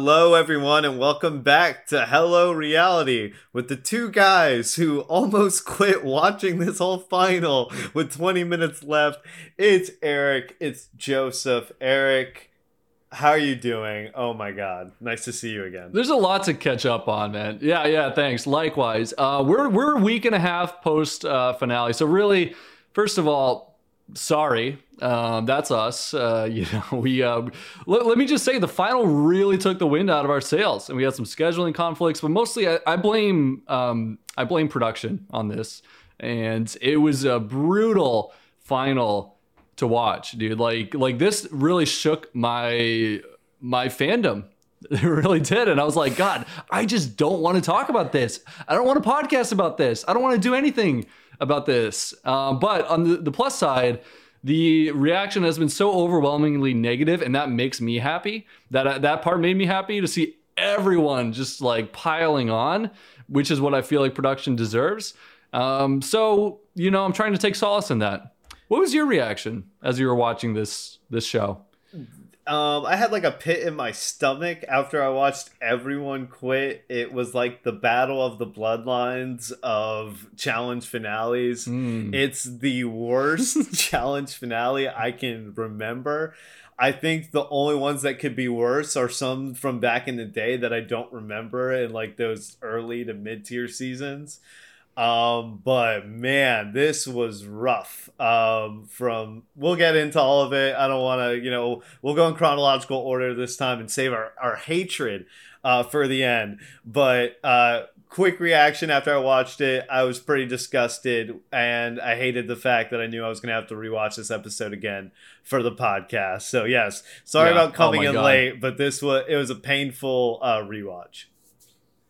Hello, everyone, and welcome back to Hello Reality with the two guys who almost quit watching this whole final with 20 minutes left. It's Eric, it's Joseph. Eric, how are you doing? Oh my God, nice to see you again. There's a lot to catch up on, man. Yeah, yeah, thanks. Likewise. Uh, we're we're a week and a half post uh, finale, so really, first of all, sorry um, that's us uh, you know we uh, let, let, me just say the final really took the wind out of our sails and we had some scheduling conflicts but mostly i, I blame um, i blame production on this and it was a brutal final to watch dude. Like like this really shook my my fandom. It really did and i was like god i just don't want to talk about this. I don't want to podcast about this. I don't want to do anything about this. Um, but on the, the plus side, the reaction has been so overwhelmingly negative, and that makes me happy. That uh, that part made me happy to see everyone just like piling on, which is what I feel like production deserves. Um, so you know, I'm trying to take solace in that. What was your reaction as you were watching this this show? Um, I had like a pit in my stomach after I watched everyone quit. It was like the battle of the bloodlines of challenge finales. Mm. It's the worst challenge finale I can remember. I think the only ones that could be worse are some from back in the day that I don't remember in like those early to mid tier seasons. Um, but man, this was rough. Um, from we'll get into all of it. I don't want to, you know, we'll go in chronological order this time and save our our hatred uh, for the end. But uh, quick reaction after I watched it, I was pretty disgusted, and I hated the fact that I knew I was going to have to rewatch this episode again for the podcast. So yes, sorry yeah. about coming oh in God. late, but this was it was a painful uh, rewatch.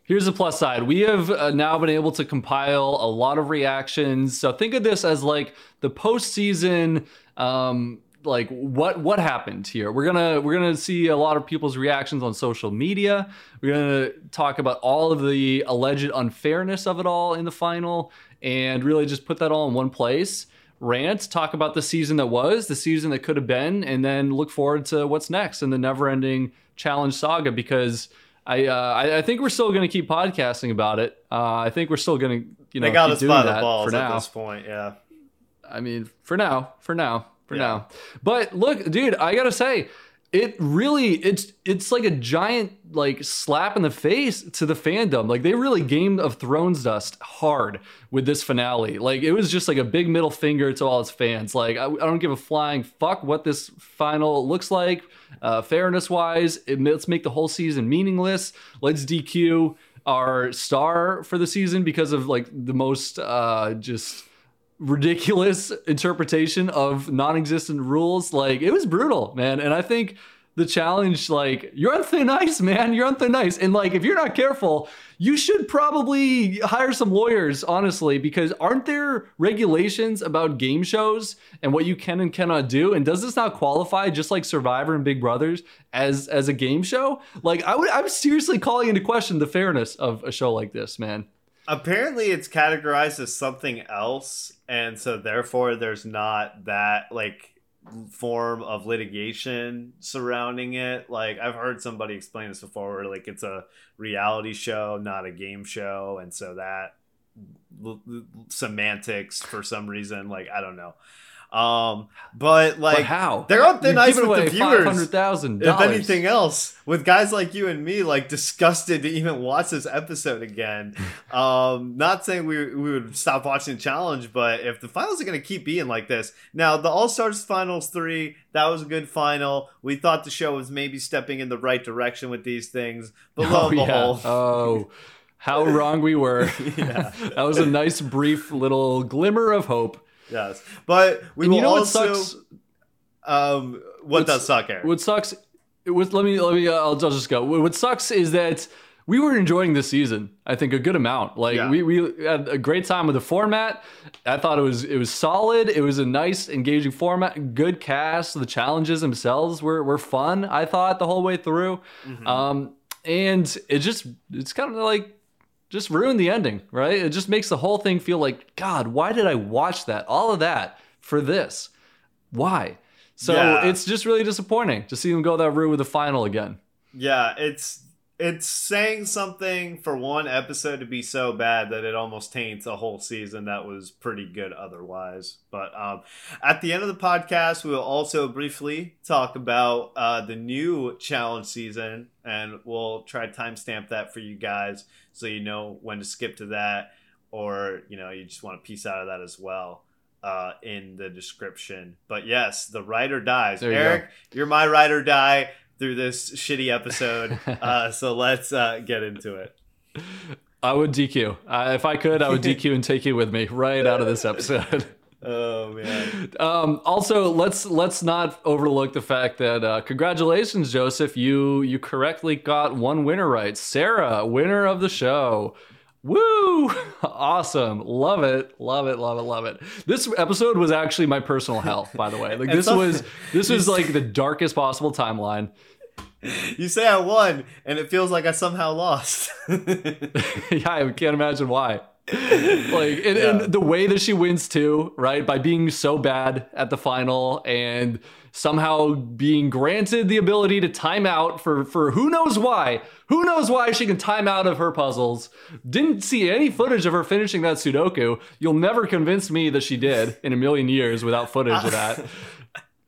Here's the plus side. We have uh, now been able to compile a lot of reactions. So think of this as like the postseason um like what what happened here. We're to we're to see a lot of people's reactions on social media. We're to talk about all of the alleged unfairness of it all in the final and really just put that all in one place. Rant, talk about the season that was, the season that could have been, and then look forward to what's next in the never-ending challenge saga because I, uh, I, I think we're still going to keep podcasting about it. Uh, I think we're still going to you know they got us by that the balls for now. at this point. Yeah. I mean, for now, for now, for yeah. now. But look, dude, I gotta say, it really it's it's like a giant like slap in the face to the fandom like they really game of thrones dust hard with this finale like it was just like a big middle finger to all its fans like i, I don't give a flying fuck what this final looks like uh, fairness wise it, let's make the whole season meaningless. Let's dq our star for the season because of like the most uh just ridiculous interpretation of non-existent rules. Like it was brutal man. And i think the challenge like you're on thin ice man. You're on thin ice. And like if you're not careful you should probably hire some lawyers honestly because aren't there regulations about game shows and what you can and cannot do? And does this not qualify just like survivor and big brothers as as a game show? Like i would i'm seriously calling into question the fairness of a show like this man. Apparently it's categorized as something else and so therefore there's not that like form of litigation surrounding it. Like i've heard somebody explain this before where like it's a reality show not a game show. And so that l- l- semantics for some reason like i don't know um, but like but how they're on thin ice with the viewers. Hundred thousand. If anything else, with guys like you and me, like disgusted to even watch this episode again. um, not saying we we would stop watching the challenge, but if the finals are gonna keep being like this, now the All Stars finals three, that was a good final. We thought the show was maybe stepping in the right direction with these things, but lo and oh, behold, yeah. oh. How wrong we were. yeah. that was a nice, brief little glimmer of hope Yes, but we and will you know also. What sucks? Um, what does suck, Eric? What sucks? With let me let me. Uh, I'll, I'll just go. What sucks is that we were enjoying this season. I think a good amount. Like yeah. we, we had a great time with the format. I thought it was it was solid. It was a nice, engaging format. Good cast. The challenges themselves were were fun. I thought the whole way through. Mm-hmm. Um, and it just it's kind of like just ruin the ending, right? It just makes the whole thing feel like, God, why did I watch that? All of that for this. Why? So yeah. it's just really disappointing to see them go that route with the final again. Yeah, it's it's saying something for one episode to be so bad that it almost taints a whole season that was pretty good otherwise. But um, at the end of the podcast, we will also briefly talk about uh, the new challenge season, and we'll try to timestamp that for you guys so you know when to skip to that, or you know you just want a piece out of that as well. Uh, in the description, but yes, the writer dies. There you Eric, go. you're my writer die through this shitty episode. Uh, so let's uh, get into it. I would DQ. Uh, if I could, I would DQ and take you with me right out of this episode. Oh man. Um, also, let's let's not overlook the fact that uh, congratulations, Joseph. You you correctly got one winner right. Sarah, winner of the show. Woo! Awesome. Love it. Love it. Love it. Love it. This episode was actually my personal hell, by the way. Like this was this was like the darkest possible timeline. You say I won, and it feels like I somehow lost. yeah, I can't imagine why. Like and, Yeah. and the way that she wins too, right? By being so bad at the final and somehow being granted the ability to time out for for who knows why. Who knows why she can time out of her puzzles? Didn't see any footage of her finishing that Sudoku. You'll never convince me that she did in a million years without footage of that.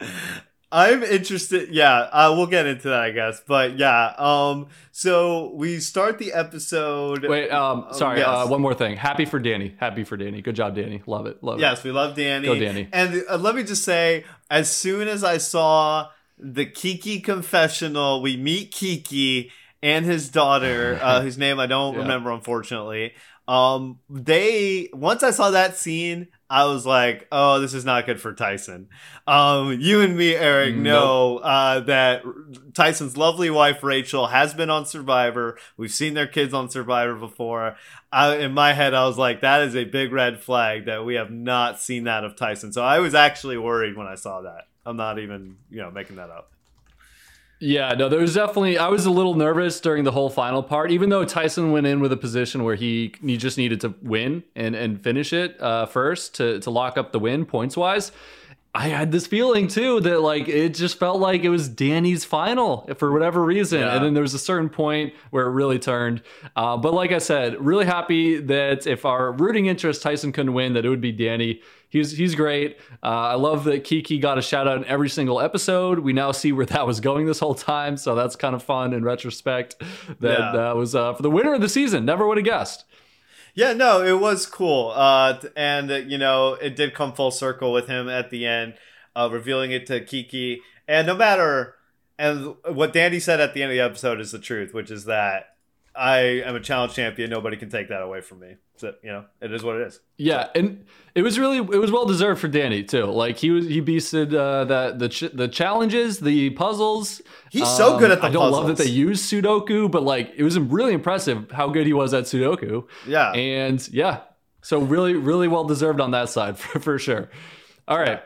I'm interested. Yeah, uh, we'll get into that, I guess. But yeah, um, so we start the episode. Wait, um, Oh, sorry. yes. Uh, one more thing. Happy for Danny. Happy for Danny. Good job, Danny. Love it. Love it. Yes, we love Danny. Go, Danny. And uh, let me just say, as soon as I saw the Kiki confessional, we meet Kiki and his daughter, uh, whose name I don't Yeah. remember, unfortunately. Um, they once I saw that scene, I was like, "Oh, this is not good for Tyson." Um, you and me, Eric, know uh, that Tyson's lovely wife Rachel has been on Survivor. We've seen their kids on Survivor before. I, in my head, I was like, "That is a big red flag that we have not seen that of Tyson." So I was actually worried when I saw that. I'm not even, you know, making that up. Yeah, no, there was definitely. I was a little nervous during the whole final part, even though Tyson went in with a position where he he just needed to win and and finish it uh, first to to lock up the win points wise. I had this feeling too that like it just felt like it was Danny's final for whatever reason, Yeah. and then there was a certain point where it really turned. Uh, but like I said, really happy that if our rooting interest Tyson couldn't win, that it would be Danny. He's he's great. Uh, I love that Kiki got a shout out in every single episode. We now see where that was going this whole time, so that's kind of fun in retrospect. That Yeah. that was uh, for the winner of the season. Never would have guessed. Yeah, no, it was cool. Uh, and uh, you know, it did come full circle with him at the end, uh, revealing it to Kiki. And no matter, and what Danny said at the end of the episode is the truth, which is that I am a challenge champion. Nobody can take that away from me. So you know, it is what it is. Yeah, and it was really it was well deserved for Danny too. Like he was he beasted uh, that the ch- the challenges, the puzzles. He's so good at the puzzles. I don't love that they use Sudoku, but like it was really impressive how good he was at Sudoku. Yeah. And yeah, so really really well deserved on that side for, for sure. All right.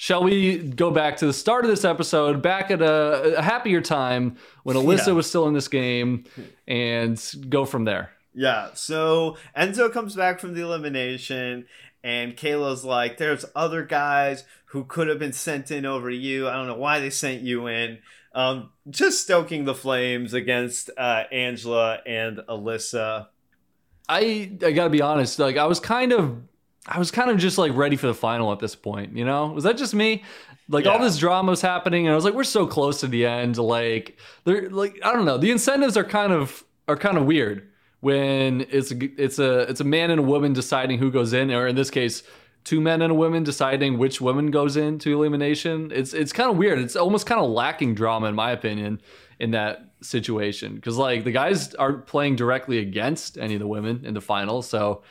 Shall we go back to the start of this episode, back at a, a happier time when Alyssa Yeah. was still in this game, and go from there? Yeah, so Enzo comes back from the elimination, and Kayla's like, There's other guys who could have been sent in over you. I don't know why they sent you in. Um, just stoking the flames against uh, Angela and Alyssa. I I gotta be honest, like I was kind of I was kind of just like ready for the final at this point, you know? Was that just me? Like all this drama was happening and I was like, we're so close to the end. Like they're like I don't know, the incentives are kind of are kind of weird when it's a it's a it's a man and a woman deciding who goes in, or in this case, two men and a woman deciding which woman goes into elimination. It's it's kind of weird. It's almost kind of lacking drama in my opinion in that situation because like the guys aren't playing directly against any of the women in the final, so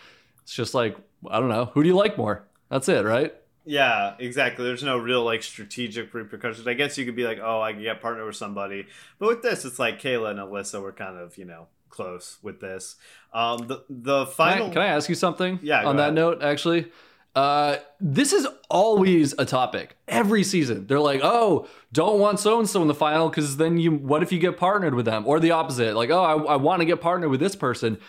it's just like I don't know who do you like more. That's it, right? Yeah, exactly. There's no real like strategic repercussions. I guess you could be like, oh, I can get partnered with somebody, but with this, it's like Kayla and Alyssa were kind of you know close with this. Um, the the Can final. I, can I ask you something? Yeah, On that ahead. note, actually, uh, this is always a topic every season. They're like, oh, don't want so and so in the final because then you, what if you get partnered with them, or the opposite? Like, oh, I, I want to get partnered with this person.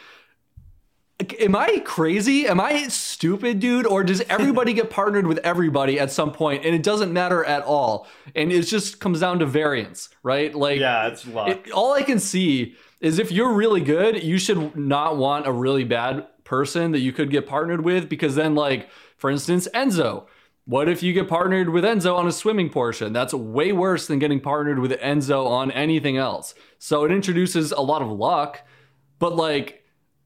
Am I crazy? Am I stupid, dude? Or does everybody get partnered with everybody at some point and it doesn't matter at all? And it just comes down to variance, right? Like, yeah, it's luck. It, all I can see is if you're really good, you should not want a really bad person that you could get partnered with because then, like, for instance, Enzo. What if you get partnered with Enzo on a swimming portion? That's way worse than getting partnered with Enzo on anything else. So it introduces a lot of luck, but like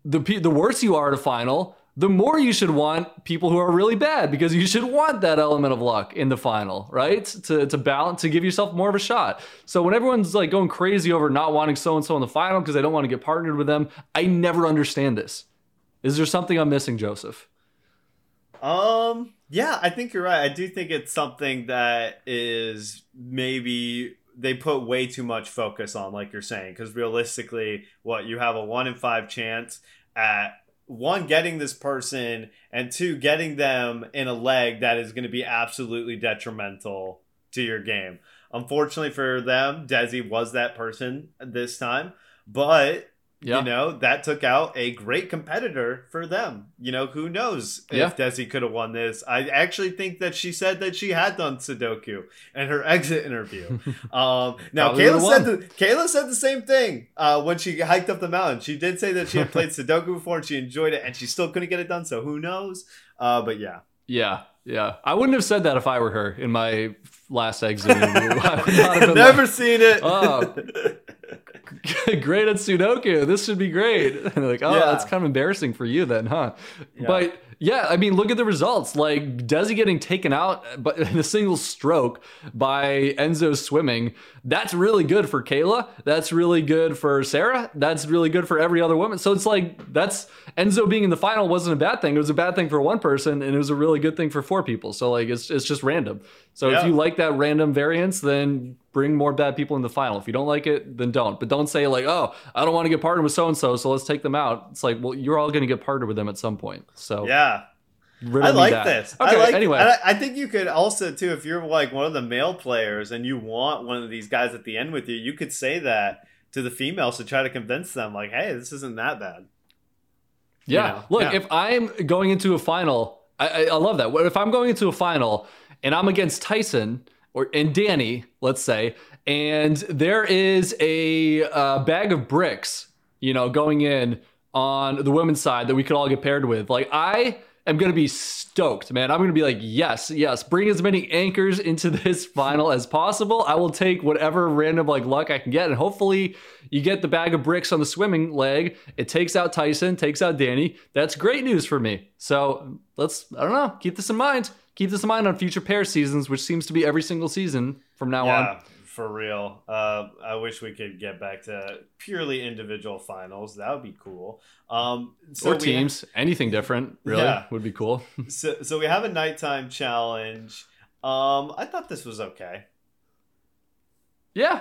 the the worse you are at a final, the more you should want people who are really bad because you should want that element of luck in the final, right? To to balance to give yourself more of a shot. So when everyone's like going crazy over not wanting so and so in the final because they don't want to get partnered with them, I never understand this. Is there something I'm missing, Joseph? Um, yeah, I think you're right. I do think it's something that is maybe they put way too much focus on, like you're saying, because realistically, what you have a one in five chance at one getting this person and two getting them in a leg that is going to be absolutely detrimental to your game. Unfortunately for them, Desi was that person this time, but yeah. You know, that took out a great competitor for them. You know, who knows if. Desi could have won this. I actually think that she said that she had done Sudoku in her exit interview. um, now, Kayla said, the, Kayla said the same thing uh, when she hiked up the mountain. She did say that she had played Sudoku before and she enjoyed it, and she still couldn't get it done. So who knows? Uh, but yeah. Yeah, yeah. I wouldn't have said that if I were her in my last exit interview. Never like, seen it. Oh, great at Sudoku. This should be great. And like, oh, yeah. that's kind of embarrassing for you then, huh? Yeah. But yeah, I mean, look at the results. Like Desi getting taken out but in a single stroke by Enzo swimming. That's really good for Kayla. That's really good for Sarah. That's really good for every other woman. So it's like that's Enzo being in the final wasn't a bad thing. It was a bad thing for one person, and it was a really good thing for four people. So like it's it's just random. So yeah. if you like that random variance, then bring more bad people in the final. If you don't like it, then don't. But don't say like, oh, I don't want to get partnered with so and so, so let's take them out. It's like, well, you're all going to get partnered with them at some point. So yeah. I like this. Okay, I like, anyway. I, I think you could also too, if you're like one of the male players and you want one of these guys at the end with you, you could say that to the females to try to convince them, like, hey, this isn't that bad. Yeah. You know? Look, yeah. if I'm going into a final, I, I, I love that. If I'm going into a final and I'm against Tyson or and Danny, let's say, and there is a uh, bag of bricks, you know, going in on the women's side that we could all get paired with. Like I am going to be stoked, man. I'm going to be like, yes, yes, bring as many anchors into this final as possible. I will take whatever random like luck I can get, and hopefully you get the bag of bricks on the swimming leg. It takes out Tyson, takes out Danny. That's great news for me. So let's, I don't know, keep this in mind. Keep this in mind on future pair seasons, which seems to be every single season from now yeah. on for real. Uh, I wish we could get back to purely individual finals. That would be cool. Um, so or teams, anything different, really, yeah. would be cool. so, so we have a nighttime challenge. Um, I thought this was okay. Yeah,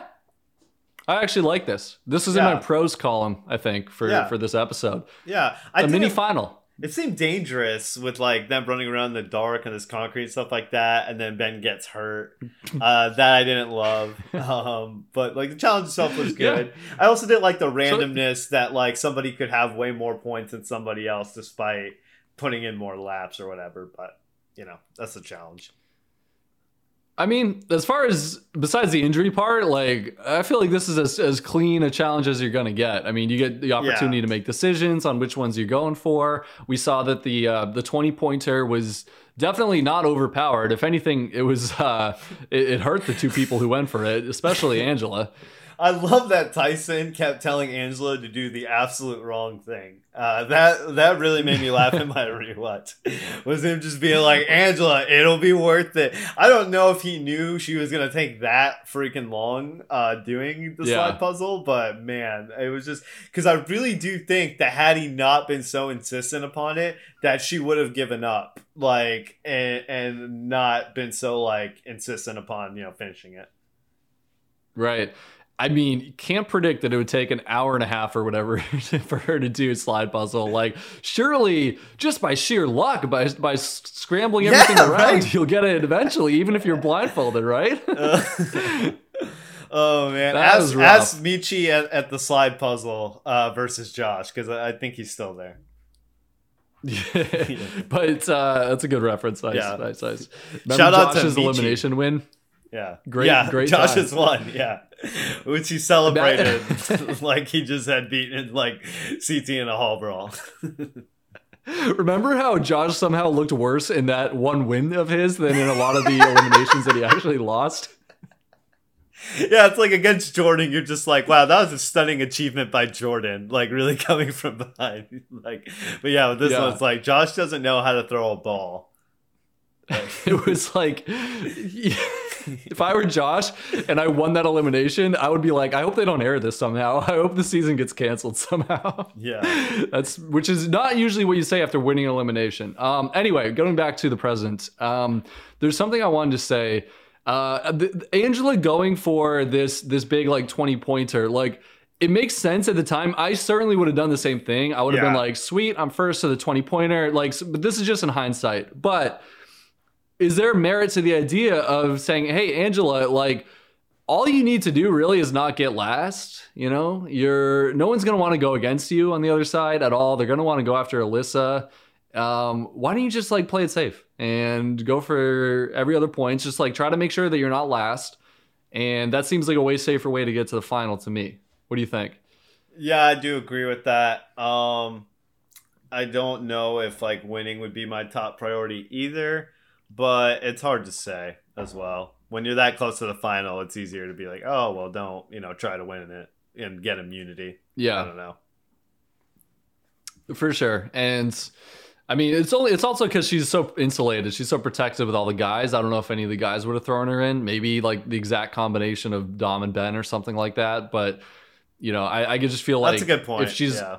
I actually like this. This is yeah. in my pros column, I think, for yeah. for this episode. Yeah, I a mini final it seemed dangerous with like them running around in the dark and this concrete and stuff like that, and then Ben gets hurt. Uh, that I didn't love. Um, but like the challenge itself was good. Yeah. I also didn't like the randomness so, that like somebody could have way more points than somebody else despite putting in more laps or whatever. But you know that's the challenge. I mean, as far as besides the injury part, like I feel like this is as, as clean a challenge as you're gonna get. I mean, you get the opportunity yeah. to make decisions on which ones you're going for. We saw that the uh, the 20 pointer was definitely not overpowered. If anything, it was uh, it, it hurt the two people who went for it, especially Angela. I love that Tyson kept telling Angela to do the absolute wrong thing. Uh, that that really made me laugh in my rewatch. Was him just being like, Angela, it'll be worth it. I don't know if he knew she was gonna take that freaking long uh, doing the yeah. slide puzzle, but man, it was just because I really do think that had he not been so insistent upon it, that she would have given up, like, and and not been so like insistent upon you know finishing it. Right. I mean, can't predict that it would take an hour and a half or whatever for her to do a slide puzzle. Like, surely, just by sheer luck, by by scrambling everything yeah, around, right? you'll get it eventually, even if you're blindfolded, right? Uh, oh man, ask, ask Michi at, at the slide puzzle uh, versus Josh because I, I think he's still there. Yeah. but uh, that's a good reference. Nice, Yeah. nice, nice. Remember Shout out to Josh's elimination win? Yeah. Great- yeah, great Josh time. has won, yeah. Which he celebrated like he just had beaten like CT in a hall brawl. Remember how Josh somehow looked worse in that one win of his than in a lot of the eliminations that he actually lost? yeah, it's like against Jordan, you're just like, wow, that was a stunning achievement by Jordan. Like really coming from behind. Like but yeah, with this Yeah. one's like Josh doesn't know how to throw a ball. It was like, if I were Josh and I won that elimination, I would be like, I hope they don't air this somehow. I hope the season gets canceled somehow. Yeah. That's which is not usually what you say after winning an elimination. Um, anyway, going back to the present, um, there's something I wanted to say. Uh, the, Angela going for this this big like 20 pointer, like it makes sense at the time. I certainly would have done the same thing. I would have been like, sweet, I'm first to the 20 pointer. Like, but this is just in hindsight. But is there merit to the idea of saying, hey, Angela, like, all you need to do really is not get last. You know, you're no one's gonna want to go against you on the other side at all. They're gonna want to go after Alyssa. Um, why don't you just like play it safe and go for every other point? Just like try to make sure that you're not last. And that seems like a way safer way to get to the final to me. What do you think? Yeah, I do agree with that. Um I don't know if like winning would be my top priority either, but it's hard to say as well. When you're that close to the final, it's easier to be like, "Oh, well, don't, you know, try to win it and get immunity." Yeah, I don't know. for sure. And I mean, it's only it's also because she's so insulated. She's so protected with all the guys. I don't know if any of the guys would have thrown her in. Maybe like the exact combination of Dom and Ben or something like that. But you know, I, I could just feel like That's a good point, if she's yeah.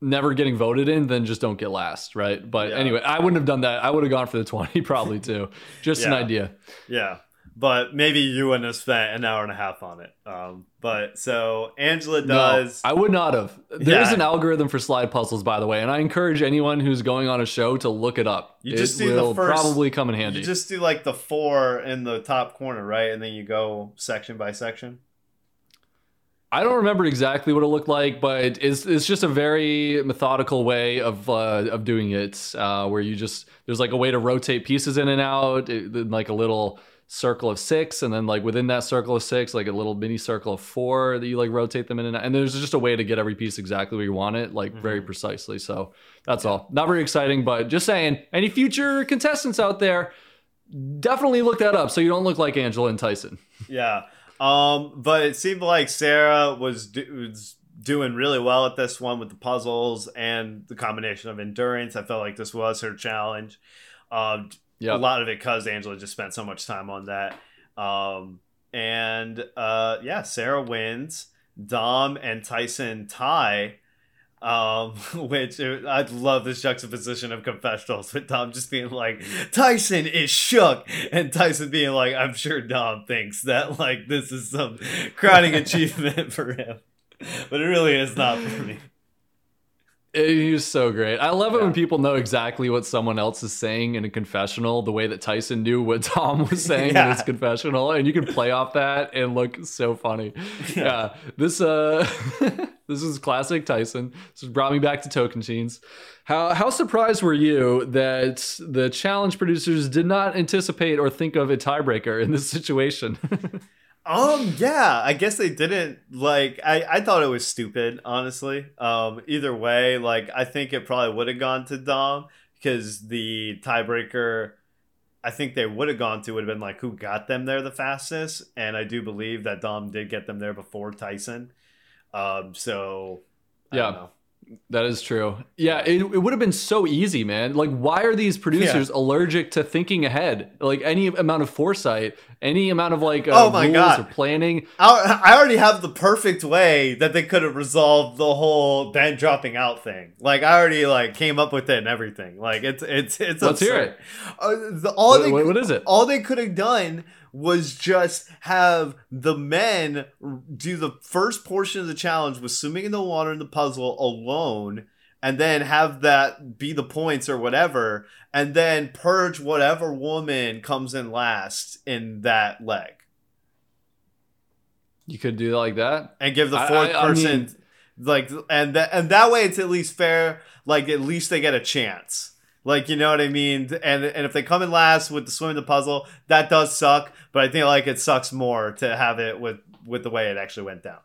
Never getting voted in, then just don't get last, right? But Yeah. anyway, I wouldn't have done that. I would have gone for the twenty probably too. Just an idea. Yeah. But maybe you wouldn't have spent an hour and a half on it. Um, but so Angela does. No, I would not have. There's Yeah. an algorithm for slide puzzles, by the way, and I encourage anyone who's going on a show to look it up. You it just do the will first- probably come in handy. you just do like the four in the top corner, right? And then you go section by section. I don't remember exactly what it looked like, but it's it's just a very methodical way of uh, of doing it, uh, where you just there's like a way to rotate pieces in and out, it, like a little circle of six, and then like within that circle of six, like a little mini circle of four that you like rotate them in and out. And there's just a way to get every piece exactly where you want it, like very precisely. So that's all. Not very exciting, but just saying. Any future contestants out there, definitely look that up so you don't look like Angela and Tyson. Yeah. Um, but it seemed like Sarah was, do- was doing really well at this one with the puzzles and the combination of endurance. I felt like this was her challenge. Um, Yeah. a lot of it because Angela just spent so much time on that. Um, and uh, yeah, Sarah wins. Dom and Tyson tie. Um, which uh, I love this juxtaposition of confessionals with Dom just being like, Tyson is shook, and Tyson being like, I'm sure Dom thinks that like this is some crowning achievement for him, but it really is not for me. He's so great. I love it Yeah. when people know exactly what someone else is saying in a confessional, the way that Tyson knew what Dom was saying in his confessional, and you can play off that and look so funny. Yeah, this uh, this is classic Tyson. This has brought me back to Tocantins. How how surprised were you that the challenge producers did not anticipate or think of a tiebreaker in this situation? Um, yeah, I guess they didn't like. I I thought it was stupid, honestly. Um, either way, like I think it probably would have gone to Dom because the tiebreaker. I think they would have gone to would have been like who got them there the fastest, and I do believe that Dom did get them there before Tyson. Um, so I Yeah. don't know. That is true. Yeah, it, it would have been so easy, man. Like, why are these producers allergic to thinking ahead? Like, any amount of foresight, any amount of like uh, Oh my rules God. or planning. I, I already have the perfect way that they could have resolved the whole Ben dropping out thing. Like I already like came up with it and everything. Like it's it's it's. Let's hear absurd. Uh, the, all What- they what- what is it? All they could have done was just have the men do the first portion of the challenge with swimming in the water in the puzzle alone. And then have that be the points or whatever, and then purge whatever woman comes in last in that leg. You could do like that. and give the fourth I- I person mean- like and that and that way it's at least fair like at least they get a chance. Like you know what i mean? And and if they come in last with the swim the puzzle that does suck but i think like it sucks more to have it with with the way it actually went down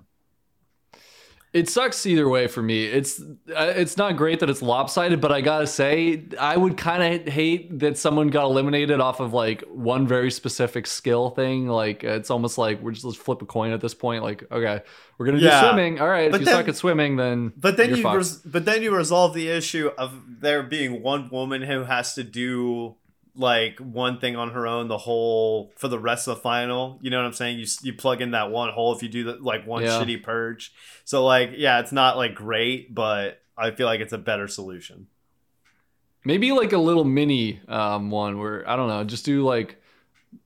it sucks either way for me. It's uh, it's not great that it's lopsided, but I gotta say, I would kind of hate that someone got eliminated off of like one very specific skill thing. Like it's almost like we're just let's flip a coin at this point. Like okay, we're gonna Yeah. do swimming. All right, But if you then- suck at swimming, then But then you res- but then you resolve the issue of there being one woman who has to do like one thing on her own the whole for the rest of the final. You know what I'm saying? You you plug in that one hole if you do the, like one Yeah. shitty purge. So like yeah, it's not like great, but I feel like it's a better solution. maybe like a little mini um, one where I don't know, just do like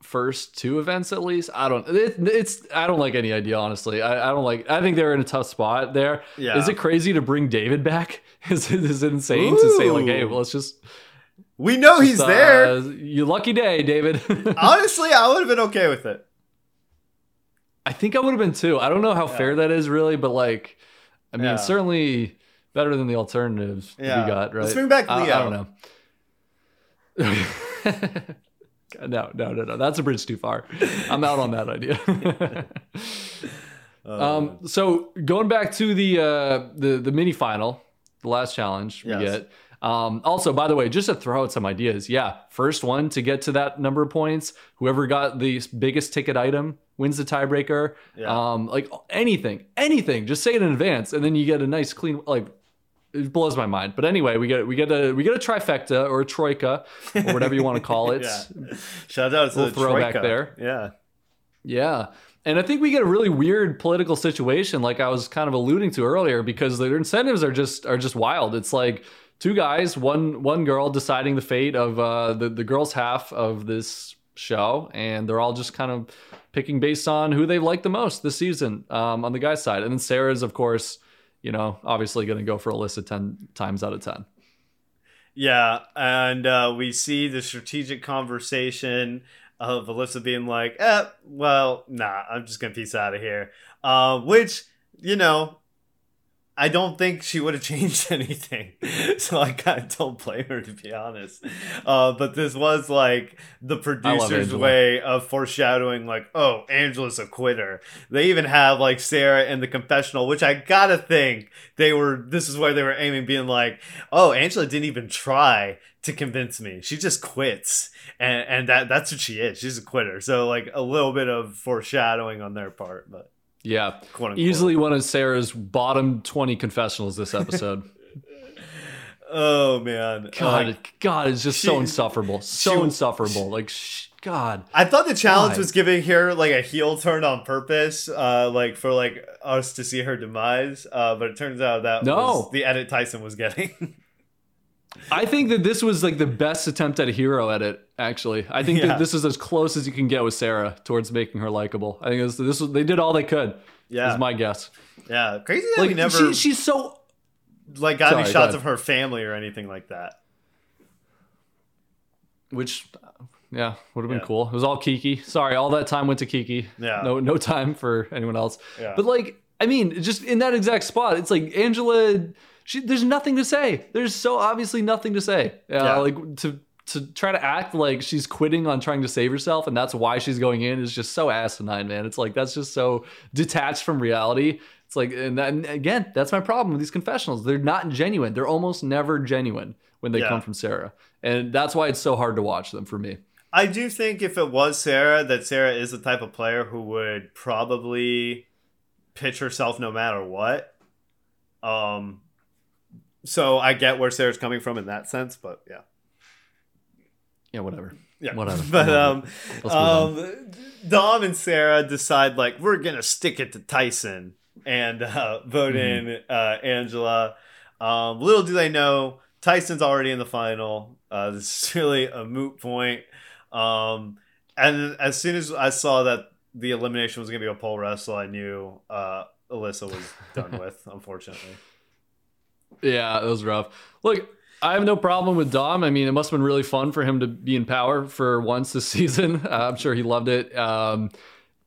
first two events at least. I don't. It, it's I don't like any idea honestly. I, I don't like. I think they're in a tough spot there. Yeah. Is it crazy to bring David back? Is it is it insane to say like, hey, well, let's just We know he's uh, there. You lucky day, David. Honestly, I would have been okay with it. I think I would have been too. I don't know how fair that is really, but like, I mean, Yeah. certainly better than the alternatives Yeah. we got, right? Let's bring back I, I don't know. no, no, no, no. That's a bridge too far. I'm out on that idea. um, so going back to the uh, the the mini final, the last challenge we Yes. get. Um, also, by the way, just to throw out some ideas, yeah, first one to get to that number of points, whoever got the biggest ticket item wins the tiebreaker. Yeah. Um, like anything, anything, just say it in advance, and then you get a nice clean like. It blows my mind, but anyway, we get we get a we get a trifecta or a troika or whatever you want to call it. yeah. Shout out to the throwback Troika. there. Yeah. Yeah. And I think we get a really weird political situation, like I was kind of alluding to earlier, because their incentives are just are just wild. It's like two guys, one one girl deciding the fate of uh, the the girl's half of this show, and they're all just kind of picking based on who they like the most this season um, on the guy's side. And then Sarah's, of course, you know, obviously going to go for Alyssa ten times out of ten. Yeah, and uh, we see the strategic conversation of Alyssa being like, "Eh, well, nah, I'm just gonna piece out of here." Uh, which, you know, I don't think she would have changed anything, so I kind of don't blame her to be honest. Uh, but this was like the producer's way of foreshadowing, like, "Oh, Angela's a quitter." They even have like Sarah in the confessional, which I gotta think they were. This is where they were aiming, being like, "Oh, Angela didn't even try to convince me. She just quits." And, and that that's what she is. She's a quitter. So like a little bit of foreshadowing on their part, but Yeah, easily one of Sarah's bottom twenty confessionals this episode. Oh man, God, Like, God, it's just so insufferable. So she- insufferable. Like, sh- God. I thought the challenge Why? was giving her like a heel turn on purpose, uh, like for like us to see her demise. Uh, but it turns out that No. was the edit Tyson was getting. I think that this was like the best attempt at a hero edit. Actually, I think Yeah. that this is as close as you can get with Sarah towards making her likable. I think this, this was, they did all they could. yeah, Is my guess. yeah, crazy that Like we never she, she's so. like got any Sorry, go shots of her family or anything like that. Which, yeah, would have been Yeah. cool. It was all Kiki. Sorry, all that time went to Kiki. Yeah. No, no time for anyone else. Yeah. But like, I mean, just in that exact spot, it's like Angela. She, there's nothing to say. There's so obviously nothing to say. Uh, Yeah. Like to to try to act like she's quitting on trying to save herself, and that's why she's going in is just so asinine, man. It's like that's just so detached from reality. It's like, and, that, and again, that's my problem with these confessionals. They're not genuine. They're almost never genuine when they Yeah. come from Sarah, and that's why it's so hard to watch them for me. I do think if it was Sarah, that Sarah is the type of player who would probably pitch herself no matter what. Um, so I get where Sarah's coming from in that sense, but yeah, Yeah, whatever. yeah, Whatever. But um, Let's move on. um, Dom and Sarah decide like we're gonna stick it to Tyson and uh, vote Mm-hmm. in uh, Angela. Um, little do they know, Tyson's already in the final. Uh, this is really a moot point. Um, and as soon as I saw that the elimination was gonna be a pole wrestle, I knew uh, Alyssa was done with. Unfortunately, Yeah, it was rough. Look, I have no problem with Dom. I mean, it must have been really fun for him to be in power for once this season. Uh, I'm sure he loved it. Um,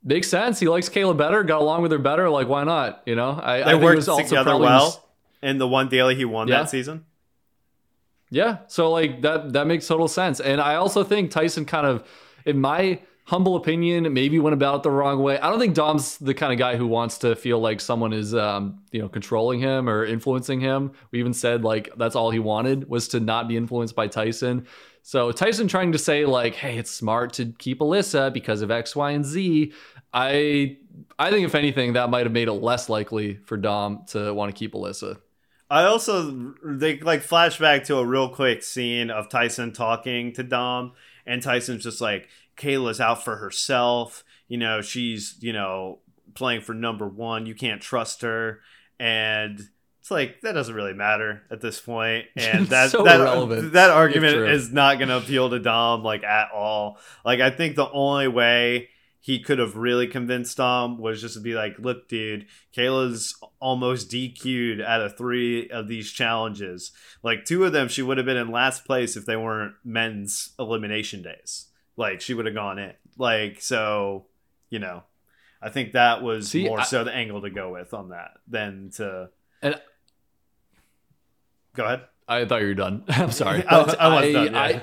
makes sense. He likes Kayla better, got along with her better. Like, why not? You know, I, They I worked together well in the one daily he won Yeah. that season. Yeah, so like that that makes total sense. And I also think Tyson kind of in my humble opinion maybe went about it the wrong way. I don't think Dom's the kind of guy who wants to feel like someone is um, you know, controlling him or influencing him. We even said like that's all he wanted was to not be influenced by Tyson. So Tyson trying to say like, "Hey, it's smart to keep Alyssa because of X, Y, and Z." I I think if anything that might have made it less likely for Dom to want to keep Alyssa. I also they like flashback to a real quick scene of Tyson talking to Dom, and Tyson's just like, "Kayla's out for herself. You know, she's you know playing for number one. You can't trust her." And it's like that doesn't really matter at this point. and that So that irrelevant, that argument is not going to appeal to Dom like at all. Like I think the only way he could have really convinced Dom was just to be like, look, dude, Kayla's almost DQ'd out of three of these challenges. Like two of them, she would have been in last place if they weren't men's elimination days. Like she would have gone in. Like so, you know, I think that was See, more I- so the angle to go with on that than to. And- go ahead. I thought you were done. I'm sorry. I- But I was done, yeah.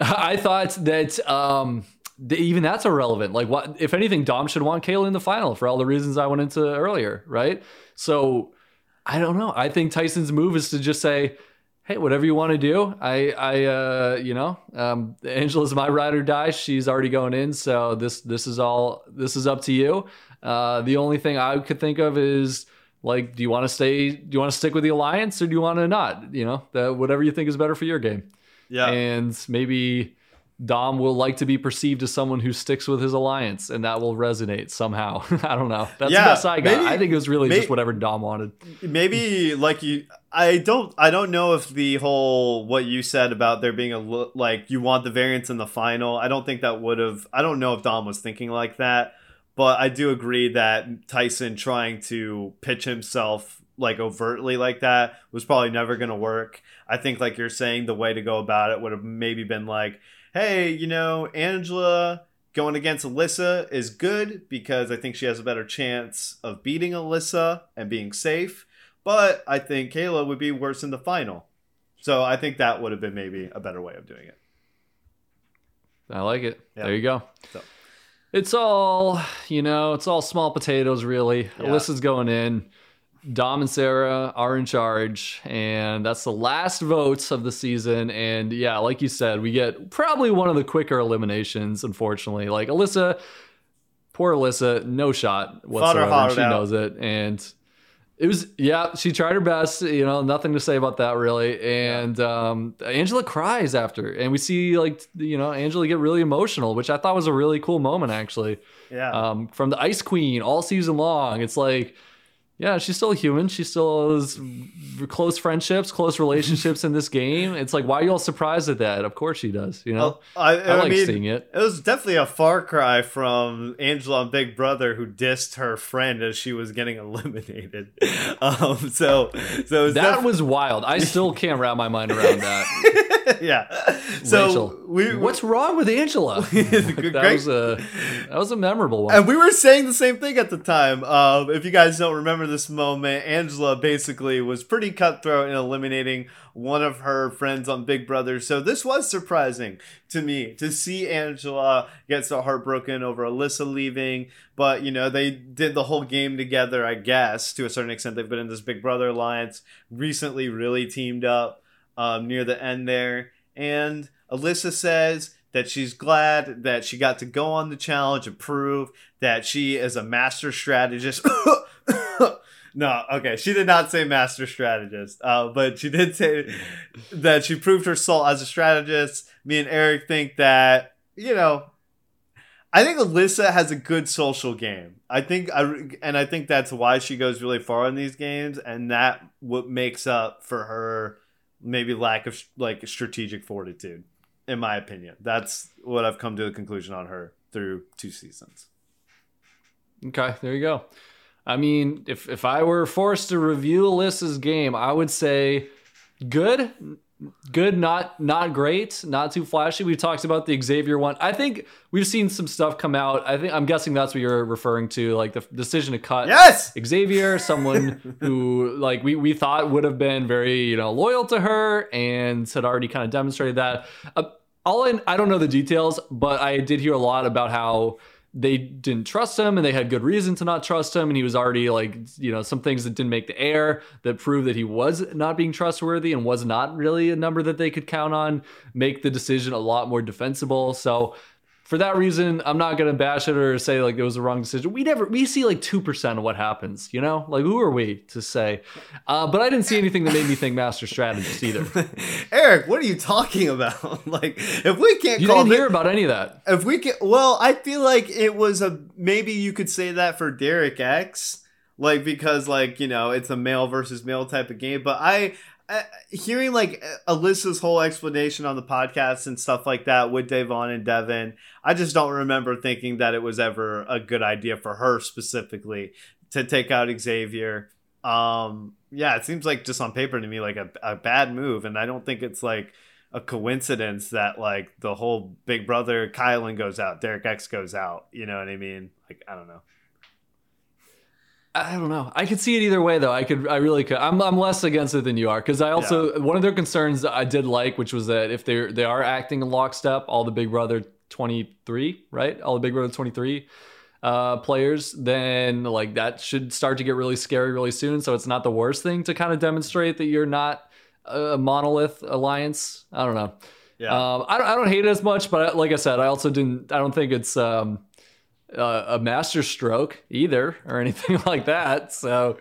I, I thought that um, even that's irrelevant. Like, what if anything? Dom should want Kayla in the final for all the reasons I went into earlier, right? So I don't know. I think Tyson's move is to just say, "Hey, whatever you want to do. I, I, uh, you know, um, Angela's my ride or die. She's already going in, so this, this is all. This is up to you. Uh, the only thing I could think of is." Like, do you want to stay? Do you want to stick with the alliance, or do you want to not? You know, that whatever you think is better for your game. Yeah. And maybe Dom will like to be perceived as someone who sticks with his alliance, and that will resonate somehow. I don't know. That's Yeah, the best I got. maybe- I think it was really may- just whatever Dom wanted. maybe like you i don't i don't know if the whole what you said about there being a like you want the variance in the final i don't think that would have i don't know if dom was thinking like that but i do agree that tyson trying to pitch himself like overtly like that was probably never going to work i think like you're saying the way to go about it would have maybe been like hey you know angela going against Alyssa is good because I think she has a better chance of beating Alyssa and being safe. But I think Kayla would be worse in the final. So I think that would have been maybe a better way of doing it. I like it. Yeah. There you go. So- It's all, you know, it's all small potatoes, really. Yeah. Alyssa's going in. Dom and Sarah are in charge, and that's the last votes of the season. And yeah, like you said, we get probably one of the quicker eliminations, unfortunately. Like Alyssa, poor Alyssa, no shot whatsoever. She out. knows it. And it was, yeah, she tried her best. You know, nothing to say about that, really. And um, Angela cries after, and we see, like, you know, Angela get really emotional, which I thought was a really cool moment, actually Yeah. um, from the Ice Queen all season long. It's like, yeah, she's still a human. She still has close friendships, close relationships in this game. It's like, why are you all surprised at that? Of course she does. You know, Well, I, I, I like mean, seeing it. It was definitely a far cry from Angela on Big Brother, who dissed her friend as she was getting eliminated. Um, so, so was That def- was wild. I still can't wrap my mind around that. yeah. So Rachel, we what's wrong with Angela? That great- was a that was a memorable one. And we were saying the same thing at the time. Um, if you guys don't remember this moment, Angela basically was pretty cutthroat in eliminating one of her friends on Big Brother. So this was surprising to me to see Angela get so heartbroken over Alyssa leaving. But, you know, they did the whole game together, I guess, to a certain extent. They've been in this Big Brother alliance, recently really teamed up um, near the end there. And Alyssa says that she's glad that she got to go on the challenge and prove that she is a master strategist. no, okay, she did not say master strategist, uh, but she did say that she proved her soul as a strategist. Me and Eric think that, you know, I think Alyssa has a good social game. I think I and I think that's why she goes really far in these games, and that what makes up for her maybe lack of like strategic fortitude, in my opinion. That's what I've come to the conclusion on her through two seasons. Okay, there you go. I mean, if if I were forced to review Alyssa's game, I would say good, good, not not great, not too flashy. We talked about the Xavier one. I think we've seen some stuff come out. I think I'm guessing that's what you're referring to, like the decision to cut yes Xavier, someone who like we we thought would have been very you know loyal to her and had already kind of demonstrated that. Uh, all in, I don't know the details, but I did hear a lot about how they didn't trust him and they had good reason to not trust him. And he was already like you know some things that didn't make the air that proved that he was not being trustworthy and was not really a number that they could count on make the decision a lot more defensible. So for that reason, I'm not gonna bash it or say like it was a wrong decision. We never we see like two percent of what happens, you know. Like who are we to say? Uh, but I didn't see anything that made me think master strategist either. Eric, what are you talking about? like if we can't you call didn't it, hear about any of that. if we can, well, I feel like it was a maybe you could say that for Derek X, like because like you know it's a male versus male type of game. But I uh, hearing like Alyssa's whole explanation on the podcast and stuff like that with Davon and Devin, I just don't remember thinking that it was ever a good idea for her specifically to take out Xavier. Um, yeah, it seems like just on paper to me like a, a bad move, and I don't think it's like a coincidence that like the whole Big Brother Kyland goes out, Derek X goes out. You know what I mean? Like I don't know. I don't know. I could see it either way, though. I could, I really could. I'm, I'm less against it than you are because I also yeah. one of their concerns I did like, which was that if they they are acting in lockstep, all the Big Brother 23, right? All the Big Brother 23 uh, players, then like that should start to get really scary really soon. So it's not the worst thing to kind of demonstrate that you're not a monolith alliance. I don't know. Yeah. Um, I don't, I don't hate it as much, but like I said, I also didn't. I don't think it's. Um, uh, a master stroke either or anything like that. So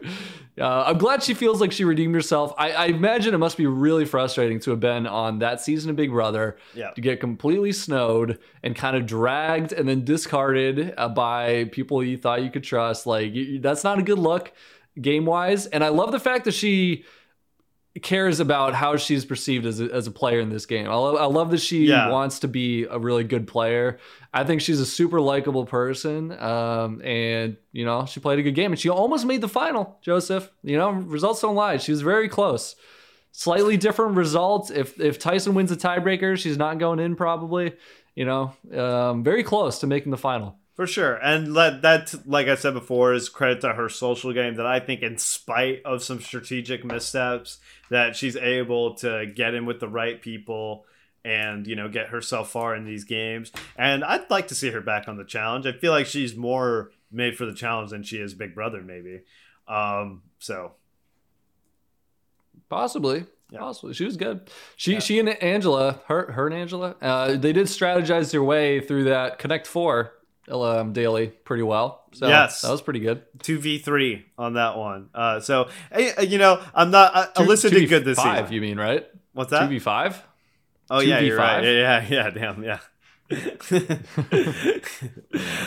uh, I'm glad she feels like she redeemed herself. I, I, imagine it must be really frustrating to have been on that season of Big Brother yeah. to get completely snowed and kind of dragged and then discarded uh, by people you thought you could trust. Like you, that's not a good look game wise. And I love the fact that she cares about how she's perceived as a, as a player in this game. I love, I love that she yeah. wants to be a really good player. I think she's a super likable person. Um, and, you know, she played a good game and she almost made the final, Joseph. You know, results don't lie. She was very close. Slightly different results. If, if Tyson wins a tiebreaker, she's not going in probably, you know, um, very close to making the final. For sure. And let that like I said before is credit to her social game that I think in spite of some strategic missteps that she's able to get in with the right people and you know get herself far in these games. And I'd like to see her back on the challenge. I feel like she's more made for the challenge than she is Big Brother maybe. Um so possibly yeah. Possibly, she was good. She yeah. she and Angela, her her and Angela, uh, they did strategize their way through that Connect Four um, daily pretty well. So yes, that was pretty good. Two v three on that one. Uh, so you know, I'm not. Uh, two, Alyssa did good this five, season. You mean right? What's that? Two v five. Oh yeah, you're right. Yeah, yeah, yeah. Damn, yeah. Remember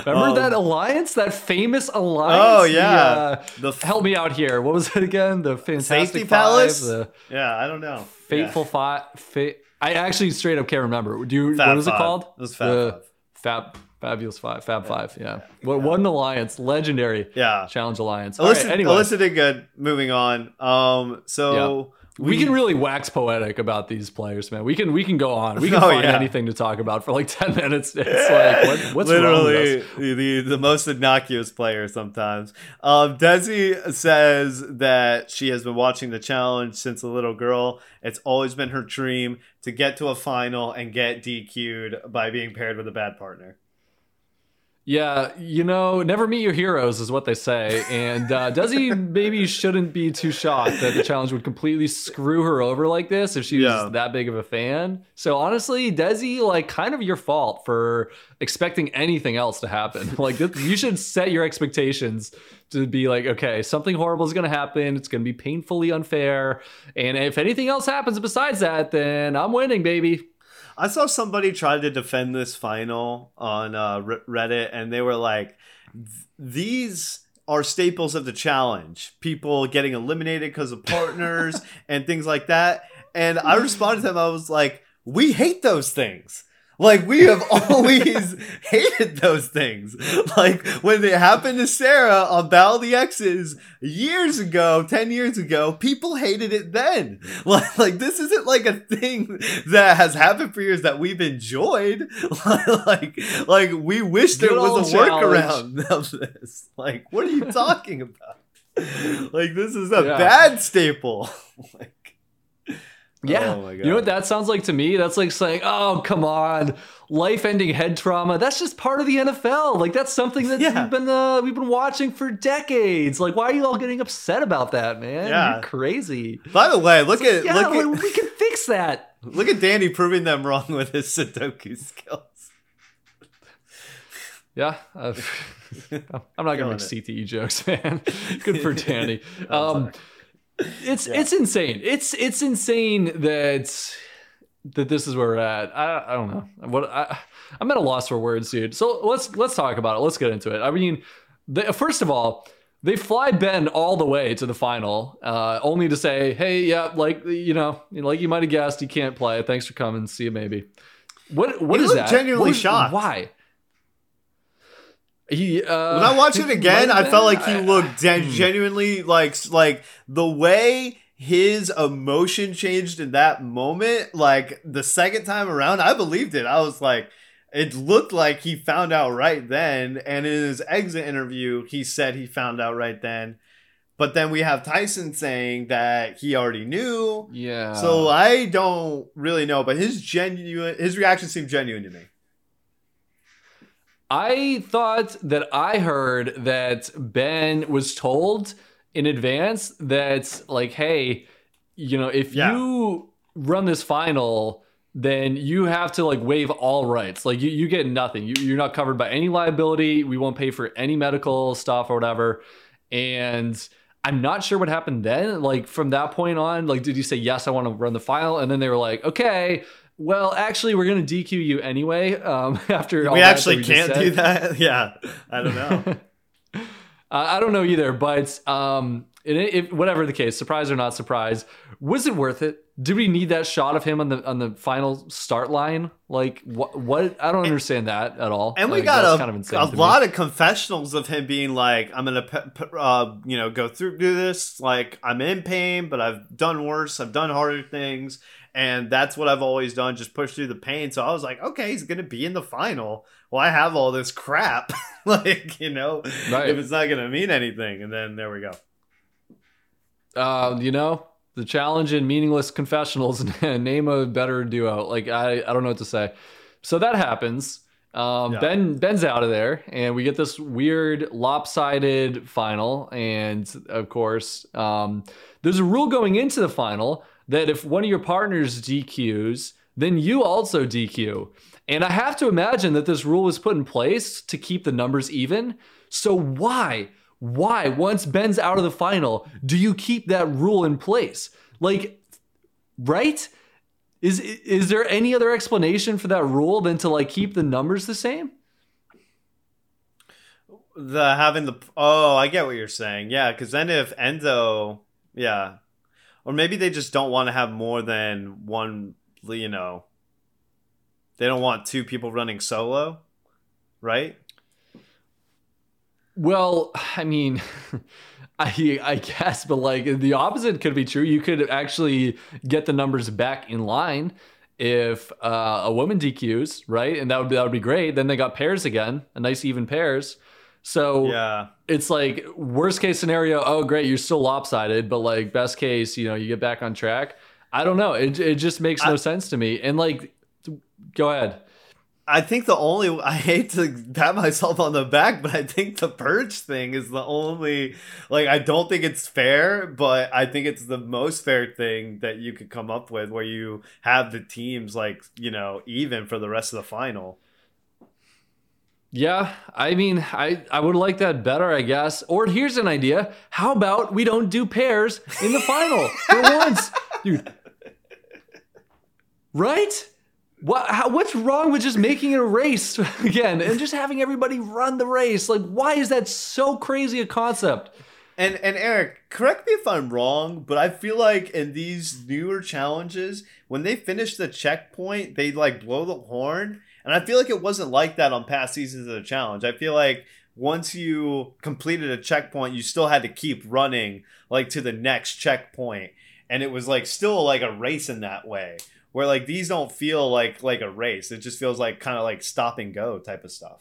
um, that alliance, that famous alliance? Oh yeah, the, uh, the help me out here. What was it again? The Fantastic Safety Five, Palace. The yeah, I don't know. Fateful yeah. Five. Fa- I actually straight up can't remember. Do you? Fab what was five. it called? It was Fab the Fab. Fabulous Five, Fab Five, yeah. What yeah. one alliance, legendary, yeah, challenge alliance. Alyssa, right, anyway. Alyssa good. Moving on. Um, so yeah. We, we, can really wax poetic about these players, man. We can we can go on. We can oh, find yeah. anything to talk about for like ten minutes. It's like what, what's literally the, the the most innocuous player sometimes. Um, Desi says that she has been watching the challenge since a little girl. It's always been her dream to get to a final and get DQ'd by being paired with a bad partner. Yeah, you know, never meet your heroes is what they say. And uh, Desi maybe shouldn't be too shocked that the challenge would completely screw her over like this if she was yeah. that big of a fan. So honestly, Desi, like, kind of your fault for expecting anything else to happen. Like, you should set your expectations to be like, okay, something horrible is going to happen. It's going to be painfully unfair. And if anything else happens besides that, then I'm winning, baby. I saw somebody try to defend this final on uh, Reddit, and they were like, "These are staples of the challenge: people getting eliminated because of partners and things like that." And I responded to them. I was like, "We hate those things." Like we have always hated those things. Like when it happened to Sarah on Battle of the Exes years ago, 10 years ago, people hated it then. Like, like this isn't like a thing that has happened for years that we've enjoyed. like like we wish there Good was a workaround of this. Like what are you talking about? like this is a Yeah. bad staple. like Yeah. Oh You know what that sounds like to me? That's like saying, oh, come on. Life ending head trauma. That's just part of the NFL. Like that's something that Yeah. we've been uh, we've been watching for decades. Like, why are you all getting upset about that, man? Yeah. You're crazy. By the way, look at Yeah, look at we can fix that. Look at Danny proving them wrong with his Sudoku skills. Yeah. uh, I'm not gonna Killing make CTE jokes, man. Good for Danny. Um, it's Yeah. it's insane. It's it's insane that that this is where we're at. I I don't know what I I'm at a loss for words, dude. So let's let's talk about it. Let's get into it. I mean, the, first of all. They fly Ben all the way to the final, uh, only to say, "Hey, yeah, like you know, like you might have guessed, he can't play. Thanks for coming. See you, maybe." What what He is that? genuinely What was- shocked. Why? He uh, When I watched it again, I felt like he looked gen- genuinely like like the way his emotion changed in that moment. Like the second time around, I believed it. I was like, it looked like he found out right then. And in his exit interview, he said he found out right then. But then we have Tyson saying that he already knew. Yeah. So I don't really know, but his genuine his reaction seemed genuine to me. I thought that I heard that Ben was told in advance that, like, hey, you know, if Yeah. you run this final, then you have to like waive all rights. Like, you, you get nothing. You, you're not covered by any liability. We won't pay for any medical stuff or whatever. And I'm not sure what happened then. Like, from that point on, like, did you say, yes, I want to run the final? And then they were like, okay. Well, actually, we're gonna DQ you anyway. Um, after we actually we can't do that. Yeah, I don't know. Uh, I don't know either, but um, it, it, whatever the case, surprise or not surprise, was it worth it? Did we need that shot of him on the on the final start line? Like what? What? I don't understand that at all. And we got a, kind of a me. lot of confessionals of him being like, "I'm gonna, pe- pe- uh, you know, go through do this. Like, I'm in pain, but I've done worse. I've done harder things, and that's what I've always done. Just push through the pain." So I was like, "Okay, he's gonna be in the final. Well, I have all this crap. like, you know, Right. if it's not gonna mean anything." And then there we go. Uh, you know, the challenge in meaningless confessionals. name a better duo. Like I, I don't know what to say. So that happens. Um, Yeah. Ben Ben's out of there, and we get this weird lopsided final. And of course, um, there's a rule going into the final that if one of your partners DQs, then you also DQ. And I have to imagine that this rule was put in place to keep the numbers even. So why? Why, once Ben's out of the final, do you keep that rule in place? Like, right? Is is there any other explanation for that rule than to like keep the numbers the same? The having the oh, I get what you're saying. Yeah, because then if Enzo, yeah, or maybe they just don't want to have more than one. You know, they don't want two people running solo, right? Well, I mean, I I guess, but like the opposite could be true. You could actually get the numbers back in line if uh, a woman DQs, right? And that would be, that would be great. Then they got pairs again, a nice even pairs. So Yeah, it's like worst case scenario. Oh, great, you're still lopsided, but like best case, you know, you get back on track. I don't know. It it just makes no I- sense to me. And like, go ahead. I think the only I hate to pat myself on the back, but I think the purge thing is the only like I don't think it's fair, but I think it's the most fair thing that you could come up with where you have the teams like you know even for the rest of the final. Yeah, I mean, I, I would like that better, I guess. Or here's an idea. How about we don't do pairs in the final for once? Dude. Right? What, how, what's wrong with just making it a race again and just having everybody run the race? Like, why is that so crazy a concept? And and Eric, correct me if I'm wrong, but I feel like in these newer challenges, when they finish the checkpoint, they like blow the horn, And I feel like it wasn't like that on past seasons of the challenge. I feel like once you completed a checkpoint, you still had to keep running like to the next checkpoint. And it was like still like a race in that way. Where like these don't feel like like a race. It just feels like kind of like stop and go type of stuff.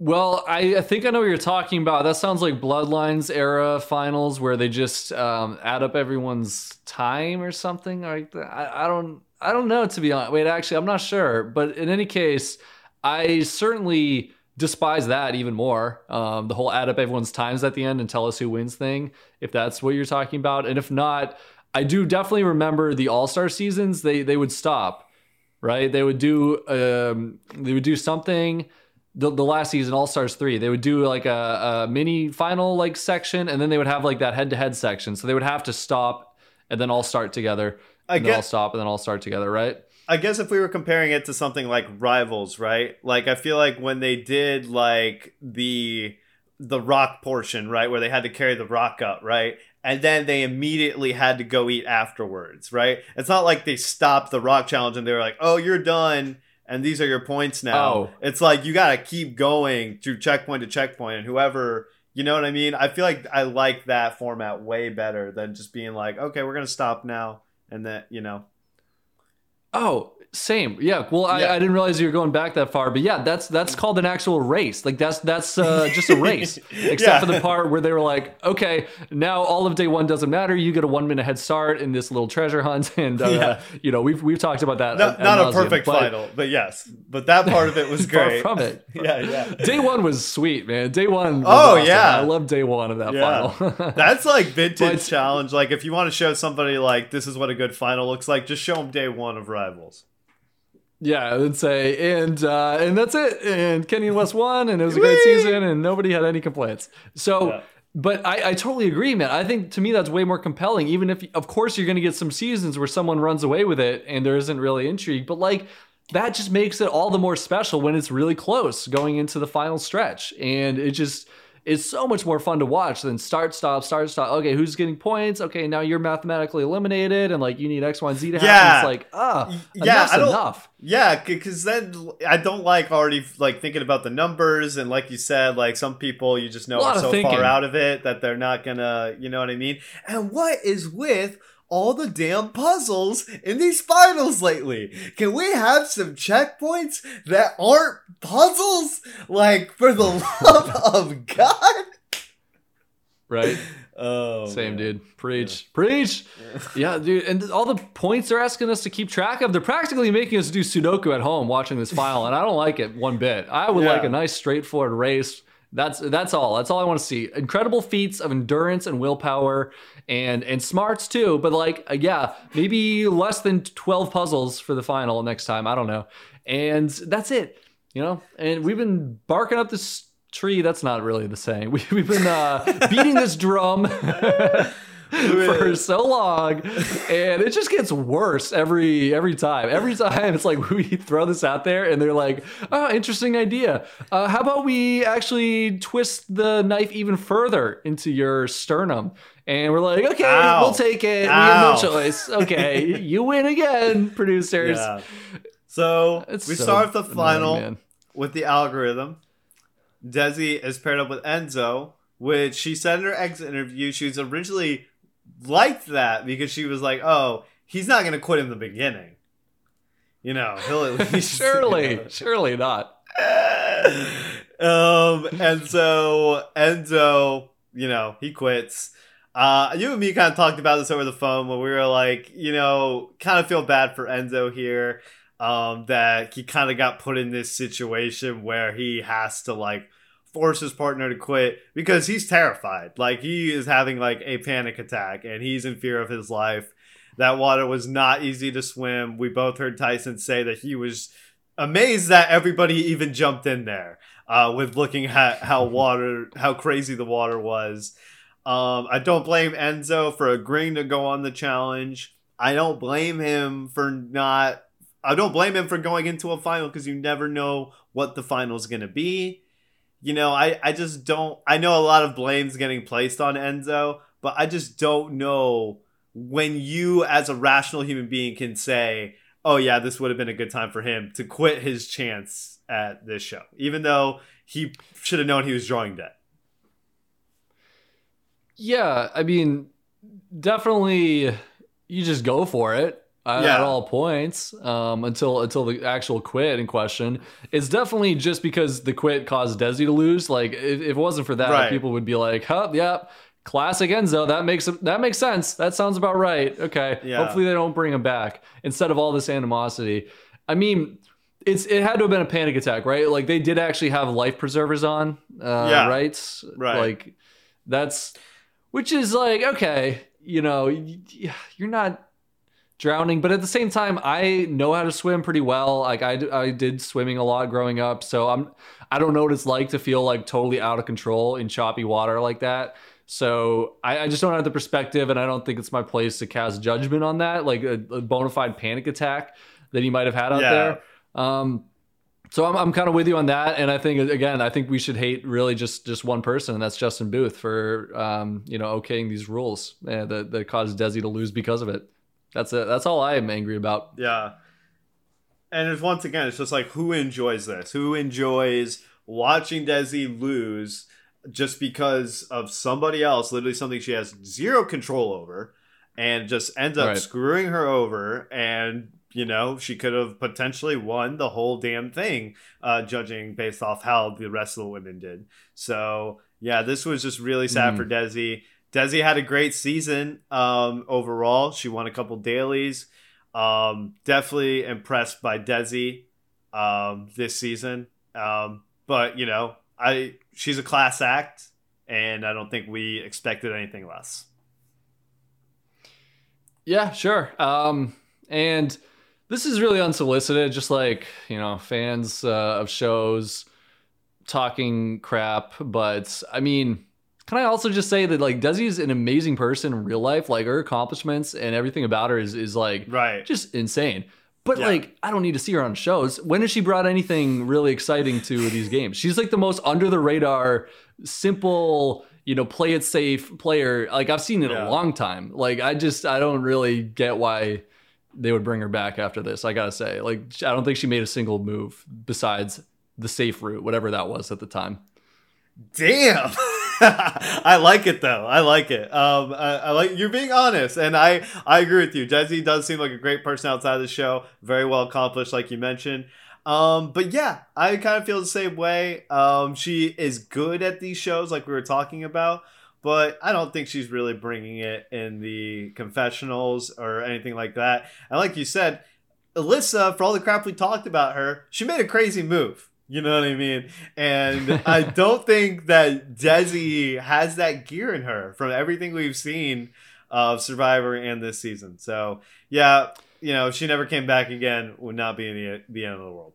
Well, I, I, think I know what you're talking about. That sounds like Bloodlines era finals where they just um, add up everyone's time or something like. I, I don't I don't know to be honest. Wait, actually, I'm not sure. But in any case, I certainly despise that even more. Um, the whole add up everyone's times at the end and tell us who wins thing, if that's what you're talking about. And if not, I do definitely remember the All Star seasons. They they would stop, right? They would do um, they would do something the, the last season all stars 3 they would do like a, a mini final like section and then they would have like that head to head section so they would have to stop and then all start together I and guess, then all stop and then all start together right I guess if we were comparing it to something like Rivals, right? Like I feel like when they did like the the rock portion, right, where they had to carry the rock up, right? And then they immediately had to go eat afterwards, right? It's not like they stopped the rock challenge and they were like, "Oh, you're done." and these are your points now. Oh. It's like you got to keep going through checkpoint to checkpoint, and whoever, you know what I mean? I feel like I like that format way better than just being like, okay, we're going to stop now. And then, you know. Oh, same. Yeah. Well, I, yeah. I, didn't realize you were going back that far, but yeah, that's that's called an actual race. Like that's that's uh, just a race, except yeah. for the part where they were like, okay, now all of day one doesn't matter. You get a one minute head start in this little treasure hunt, and uh, yeah. you know we've we've talked about that. Not, not a perfect but, final, but yes, but that part of it was great. from it, yeah, yeah. Day one was sweet, man. Day one. oh awesome. yeah, I love day one of that final. that's like vintage but, challenge. Like if you want to show somebody like this is what a good final looks like, just show them day one of Rivals. Yeah, and say and uh, and that's it. And Kenny and Wes won, and it was a great season, and nobody had any complaints. So. Yeah. But I, I totally agree, man. I think to me that's way more compelling. Even if, of course, you're going to get some seasons where someone runs away with it and there isn't really intrigue. But like that just makes it all the more special when it's really close going into the final stretch. And it just is so much more fun to watch than start, stop, start, stop. Okay, who's getting points? Okay, now you're mathematically eliminated, and like you need X, Y, and Z to happen. Yeah. It's like, ah, oh, yeah, enough. Yeah, because then I don't like already like thinking about the numbers, and like you said, like some people you just know are so far out of it that they're not gonna, you know what I mean? And what is with all the damn puzzles in these finals lately. Can we have some checkpoints that aren't puzzles? Like, for the love of God? Right? Oh, same man. dude. Preach, yeah. preach. Yeah. yeah. dude. And all the points they're asking us to keep track of, they're practically making us do Sudoku at home watching this file, and I don't like it one bit. I would yeah. like a nice, straightforward race. That's that's all. That's all I want to see. Incredible feats of endurance and willpower, and and smarts too. But like, uh, yeah, maybe less than twelve puzzles for the final next time. I don't know. And that's it. You know. And we've been barking up this tree. That's not really the saying. We, we've been uh, beating this drum. for so long and it just gets worse every every time. Every time it's like we throw this out there and they're like oh interesting idea. Uh, how about we actually twist the knife even further into your sternum? And we're like okay Ow. we'll take it. Ow. we have no choice. Okay you win again producers. Yeah. so it's we so start the final annoying, with the algorithm. Desi is paired up with enzo which she said in her exit interview she was originally liked that because she was like, "Oh, he's not going to quit in the beginning." You know, he'll at least surely, you know. surely not. um, and so Enzo, you know, he quits. Uh, you and me kind of talked about this over the phone when we were like, you know, kind of feel bad for Enzo here. Um, that he kind of got put in this situation where he has to like force his partner to quit because he's terrified. Like he is having like a panic attack and he's in fear of his life. That water was not easy to swim. We both heard Tyson say that he was amazed that everybody even jumped in there uh, with looking at how water, how crazy the water was. Um, I don't blame Enzo for agreeing to go on the challenge. I don't blame him for not. I don't blame him for going into a final because you never know what the final is going to be you know, I, I just don't. I know a lot of blame's getting placed on Enzo, but I just don't know when you, as a rational human being, can say, oh yeah, this would have been a good time for him to quit his chance at this show, even though he should have known he was drawing dead. Yeah, I mean, definitely, you just go for it at, yeah. at all points um, until until the actual quit in question. It's definitely just because the quit caused Desi to lose. Like, if, if it wasn't for that, right. people would be like, "Huh, yeah." Classic Enzo. That makes that makes sense. That sounds about right. Okay. Yeah. Hopefully they don't bring him back instead of all this animosity. I mean, it's it had to have been a panic attack, right? Like they did actually have life preservers on, uh, yeah. right? Right. Like that's which is like okay, you know, you're not drowning, but at the same time, I know how to swim pretty well. Like I I did swimming a lot growing up, so I'm I don't know what it's like to feel like totally out of control in choppy water like that. So I, I, just don't have the perspective, and I don't think it's my place to cast judgment on that, like a, a bona fide panic attack that he might have had out yeah. there. Um, so I'm, I'm kind of with you on that, and I think again, I think we should hate really just just one person, and that's Justin Booth for um, you know okaying these rules uh, that that caused Desi to lose because of it. That's it. That's all I am angry about. Yeah, and it's once again, it's just like who enjoys this? Who enjoys watching Desi lose? just because of somebody else, literally something she has zero control over, and just ends up right. screwing her over. And, you know, she could have potentially won the whole damn thing, uh, judging based off how the rest of the women did. So, yeah, this was just really sad mm. for Desi. Desi had a great season um, overall. She won a couple dailies. Um, definitely impressed by Desi um, this season. Um, but, you know, I she's a class act, and I don't think we expected anything less. Yeah, sure. Um, and this is really unsolicited, just like you know, fans uh, of shows talking crap. But I mean, can I also just say that like Desi's an amazing person in real life. Like her accomplishments and everything about her is is like right, just insane. But yeah. like, I don't need to see her on shows. When has she brought anything really exciting to these games? She's like the most under the radar, simple, you know, play it safe player. Like I've seen it yeah. a long time. Like I just I don't really get why they would bring her back after this. I gotta say, like I don't think she made a single move besides the safe route, whatever that was at the time. Damn. I like it though. I like it. Um, I, I, like you're being honest, and I I agree with you. Desi does seem like a great person outside of the show. Very well accomplished, like you mentioned. Um, but yeah, I kind of feel the same way. Um, she is good at these shows, like we were talking about, but I don't think she's really bringing it in the confessionals or anything like that. And like you said, Alyssa, for all the crap we talked about her, she made a crazy move. You know what I mean? And I don't think that Desi has that gear in her from everything we've seen of Survivor and this season. So yeah, you know, if she never came back again, would not be the end of the world.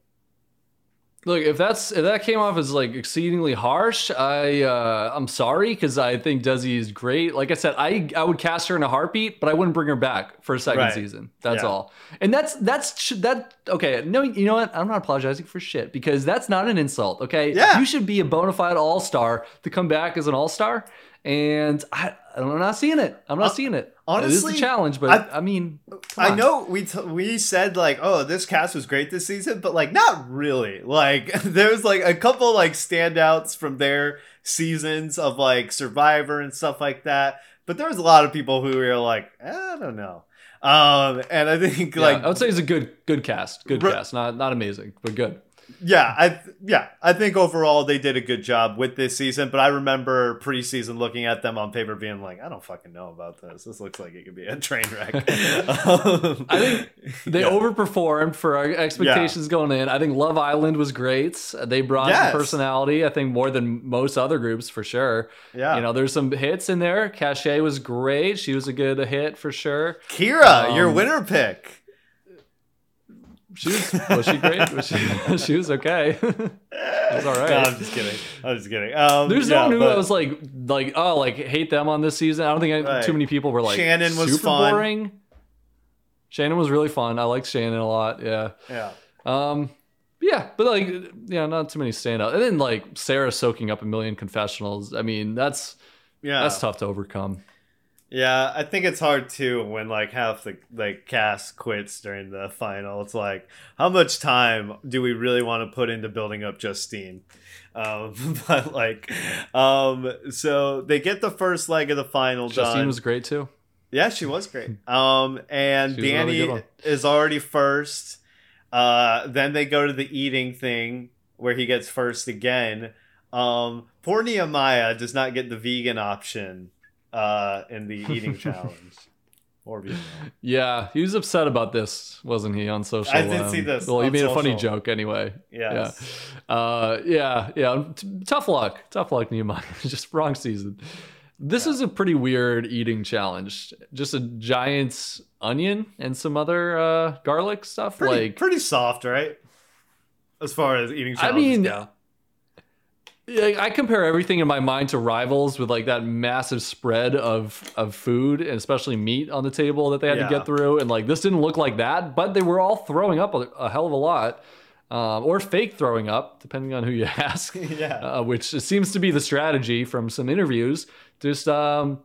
Look, if that's if that came off as like exceedingly harsh, I uh, I'm sorry because I think Desi is great. Like I said, I I would cast her in a heartbeat, but I wouldn't bring her back for a second right. season. That's yeah. all. And that's that's that. Okay, no, you know what? I'm not apologizing for shit because that's not an insult. Okay, yeah, you should be a bona fide all star to come back as an all star and I, I'm not seeing it. I'm not uh, seeing it. Honestly, it is a challenge, but I, I mean, I know we t- we said like, oh, this cast was great this season, but like, not really. Like, there's like a couple like standouts from their seasons of like Survivor and stuff like that. But there was a lot of people who were like, I don't know. Um, and I think yeah, like I would say it's a good good cast, good cast, not not amazing, but good yeah, I yeah, I think overall they did a good job with this season. But I remember preseason looking at them on paper, being like, I don't fucking know about this. This looks like it could be a train wreck. um, I think they yeah. overperformed for our expectations yeah. going in. I think Love Island was great. They brought yes. personality. I think more than most other groups for sure. Yeah, you know, there's some hits in there. Cashay was great. She was a good hit for sure. Kyra, um, your winner pick. She was was she great? Was she, she was okay. it was all right. No, I'm just kidding. I'm just kidding. Um, There's yeah, no one who but, was like like oh like hate them on this season. I don't think right. too many people were like Shannon was super fun. boring. Shannon was really fun. I liked Shannon a lot. Yeah. Yeah. Um. Yeah, but like, yeah, not too many standout. And then like Sarah soaking up a million confessionals. I mean, that's yeah, that's tough to overcome. Yeah, I think it's hard too when like half the like cast quits during the final. It's like, how much time do we really want to put into building up Justine? Um, but like, um, so they get the first leg of the final Justine done. was great too. Yeah, she was great. Um, and was really Danny is already first. Uh, then they go to the eating thing where he gets first again. Um, poor Nehemiah does not get the vegan option uh, in the eating challenge. Or vegan. Yeah, he was upset about this, wasn't he, on social? I did see this Well, he on made a funny joke anyway. Yes. Yeah. Uh, yeah, yeah. T- tough luck. Tough luck, Nehemiah. Just wrong season. This is a pretty weird eating challenge. Just a giant onion and some other uh, garlic stuff. Pretty, like, pretty soft, right? As far as eating I mean, go. I compare everything in my mind to rivals with like that massive spread of of food and especially meat on the table that they had Yeah. to get through. And like this didn't look like that, but they were all throwing up a, a hell of a lot, um, or fake throwing up, depending on who you ask. Yeah. uh, which seems to be the strategy from some interviews. Just um,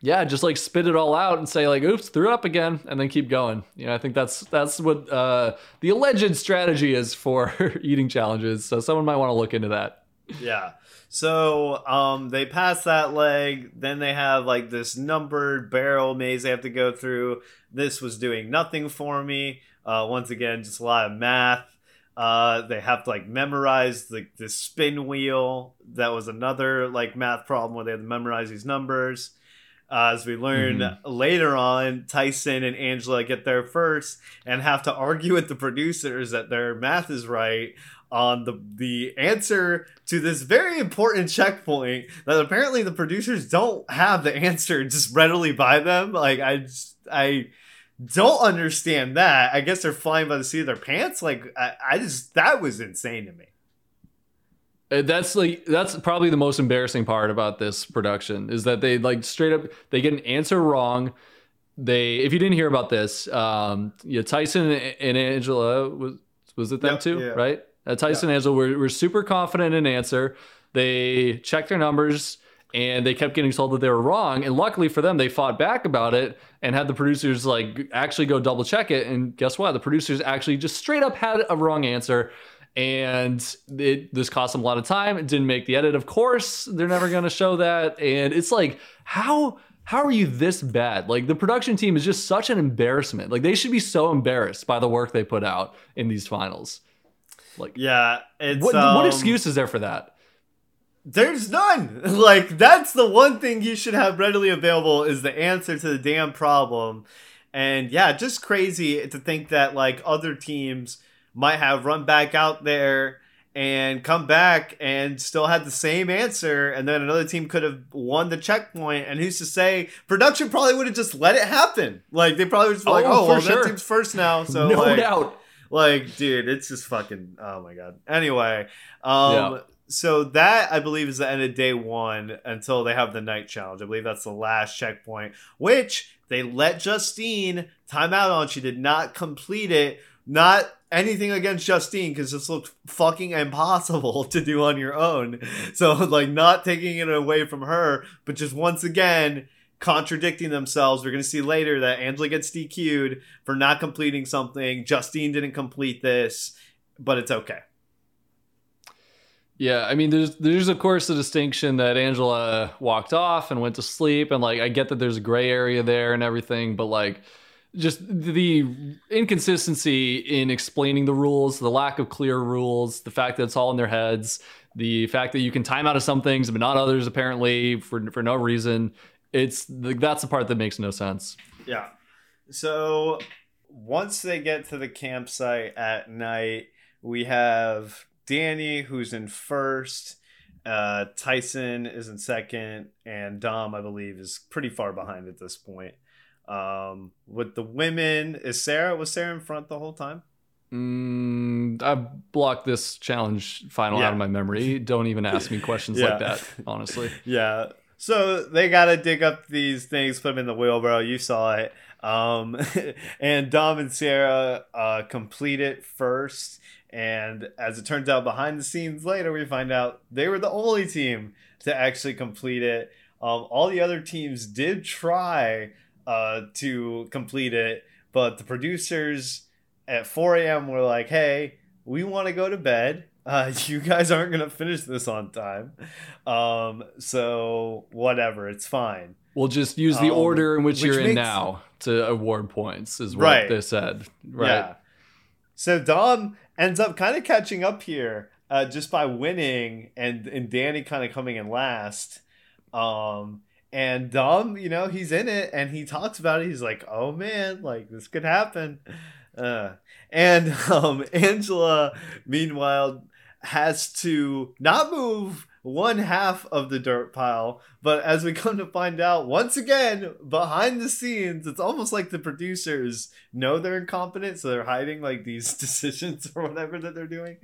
yeah, just like spit it all out and say like, "Oops, threw up again," and then keep going. You know, I think that's that's what uh, the alleged strategy is for eating challenges. So someone might want to look into that. Yeah. So um they pass that leg, then they have like this numbered barrel maze they have to go through. This was doing nothing for me. Uh once again, just a lot of math. Uh they have to like memorize the the spin wheel. That was another like math problem where they had to memorize these numbers. Uh, as we learn later on, Tyson and Angela get there first and have to argue with the producers that their math is right on the the answer to this very important checkpoint that apparently the producers don't have the answer just readily by them. Like I just, I don't understand that. I guess they're flying by the seat of their pants. Like I, I just that was insane to me. Uh, That's like that's probably the most embarrassing part about this production is that they like straight up they get an answer wrong. They if you didn't hear about this, um, yeah, Tyson and Angela was was it them Yep, too, yeah. right? Uh, Tyson and Angela were, were super confident in answer. They checked their numbers and they kept getting told that they were wrong. And luckily for them, they fought back about it and had the producers like actually go double check it. And guess what? The producers actually just straight up had a wrong answer. And it, this cost them a lot of time. It didn't make the edit. Of course, they're never going to show that. And it's like, how how are you this bad? Like the production team is just such an embarrassment. Like they should be so embarrassed by the work they put out in these finals. Like Yeah, it's what, um, what excuse is there for that? There's none. Like that's the one thing you should have readily available is the answer to the damn problem. And yeah, just crazy to think that like other teams might have run back out there and come back and still had the same answer and then another team could have won the checkpoint and who's to say production probably would have just let it happen like they probably was like Oh, oh well sure. that team's first now so no like, doubt. Like dude it's just fucking oh my god. Anyway um Yeah. so that i believe is the end of day one until they have the night challenge. I believe that's the last checkpoint which they let justine time out on she did not complete it. Not anything against justine because this looked fucking impossible to do on your own. So like not taking it away from her but just once again contradicting themselves. We're going to see later that Angela gets DQ'd for not completing something. Justine didn't complete this, but it's okay. Yeah, I mean, there's there's of course the distinction that Angela walked off and went to sleep, and like I get that there's a gray area there and everything, but like just the inconsistency in explaining the rules, the lack of clear rules, the fact that it's all in their heads, the fact that you can time out of some things but not others apparently for for no reason. It's that's the part that makes no sense. Yeah. So once they get to the campsite at night, we have Danny who's in first. Uh, Tyson is in second, and Dom, I believe, is pretty far behind at this point. Um, with the women, is Sarah was Sarah in front the whole time? Mm, I blocked this challenge final Yeah. out of my memory. Don't even ask me questions Yeah. like that, honestly. Yeah. So they got to dig up these things, put them in the wheelbarrow. You saw it. Um, and Dom and Sarah uh, complete it first. And as it turns out, behind the scenes later, we find out they were the only team to actually complete it. Um, all the other teams did try uh, to complete it, but the producers at 4 a.m. were like, "Hey, we want to go to bed. Uh, you guys aren't gonna finish this on time, um, so whatever, it's fine." We'll just use the Um, order in which, which you're in now to award points, is what Right. they said. Right. Yeah. So Dom ends up kind of catching up here uh, just by winning, and and Danny kind of coming in last. Um, and Dom, you know, he's in it, and he talks about it. He's like, "Oh man, like this could happen." Uh, and um, Angela, meanwhile, has to not move one half of the dirt pile, but as we come to find out, once again, behind the scenes, it's almost like the producers know they're incompetent, so they're hiding like these decisions or whatever that they're doing,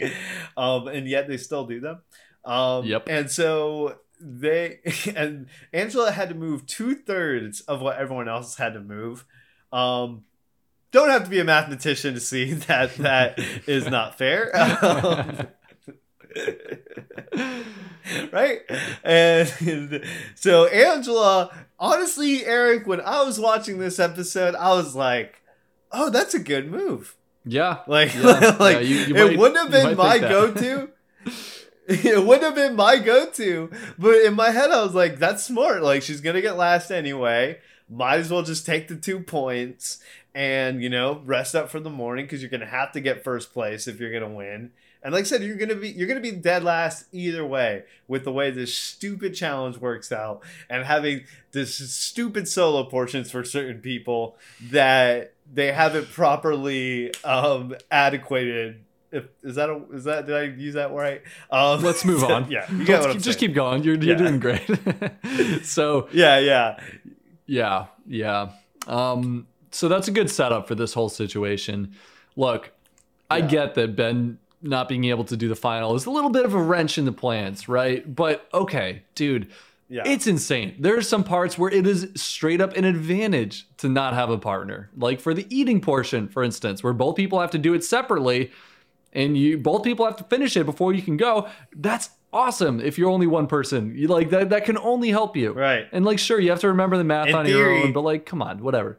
um, and yet they still do them. Um, Yep. And so they and Angela had to move two thirds of what everyone else had to move. Um, don't have to be a mathematician to see that that is not fair. Right? And so Angela, honestly, Eric, when I was watching this episode, I was like, "Oh, that's a good move." Yeah. Like, Yeah. like Yeah, you- you it might- wouldn't have been my go-to. it wouldn't have been my go-to, but in my head, I was like, "That's smart. Like, she's gonna get last anyway. Might as well just take the two points and you know rest up for the morning because you're gonna have to get first place if you're gonna win." And like I said, you're gonna be you're gonna be dead last either way with the way this stupid challenge works out and having this stupid solo portions for certain people that they haven't properly um adequated. If is that a, is that did I use that right? Um, Let's move on. yeah, you get what I'm keep- just keep going. You're, you're Yeah. doing great. so Yeah, yeah, Yeah, yeah. Um, so that's a good setup for this whole situation. Look, I get that Ben not being able to do the final is a little bit of a wrench in the plans, right? But okay, dude, yeah. it's insane. There are some parts where it is straight up an advantage to not have a partner. Like for the eating portion, for instance, where both people have to do it separately and you both people have to finish it before you can go. That's awesome if you're only one person. You like that that can only help you. right. And like, sure, you have to remember the math In on your own, but like, come on, whatever.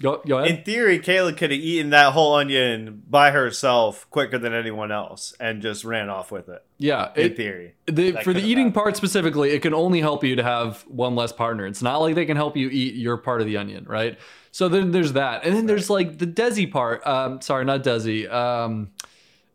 Go, go ahead. In theory, Kayla could have eaten that whole onion by herself quicker than anyone else and just ran off with it. yeah, In it, theory, the, for the eating happened. part specifically, it can only help you to have one less partner. It's not like they can help you eat your part of the onion, right? So then there's that, and then there's like the Desi part. Um, sorry, not Desi. Um,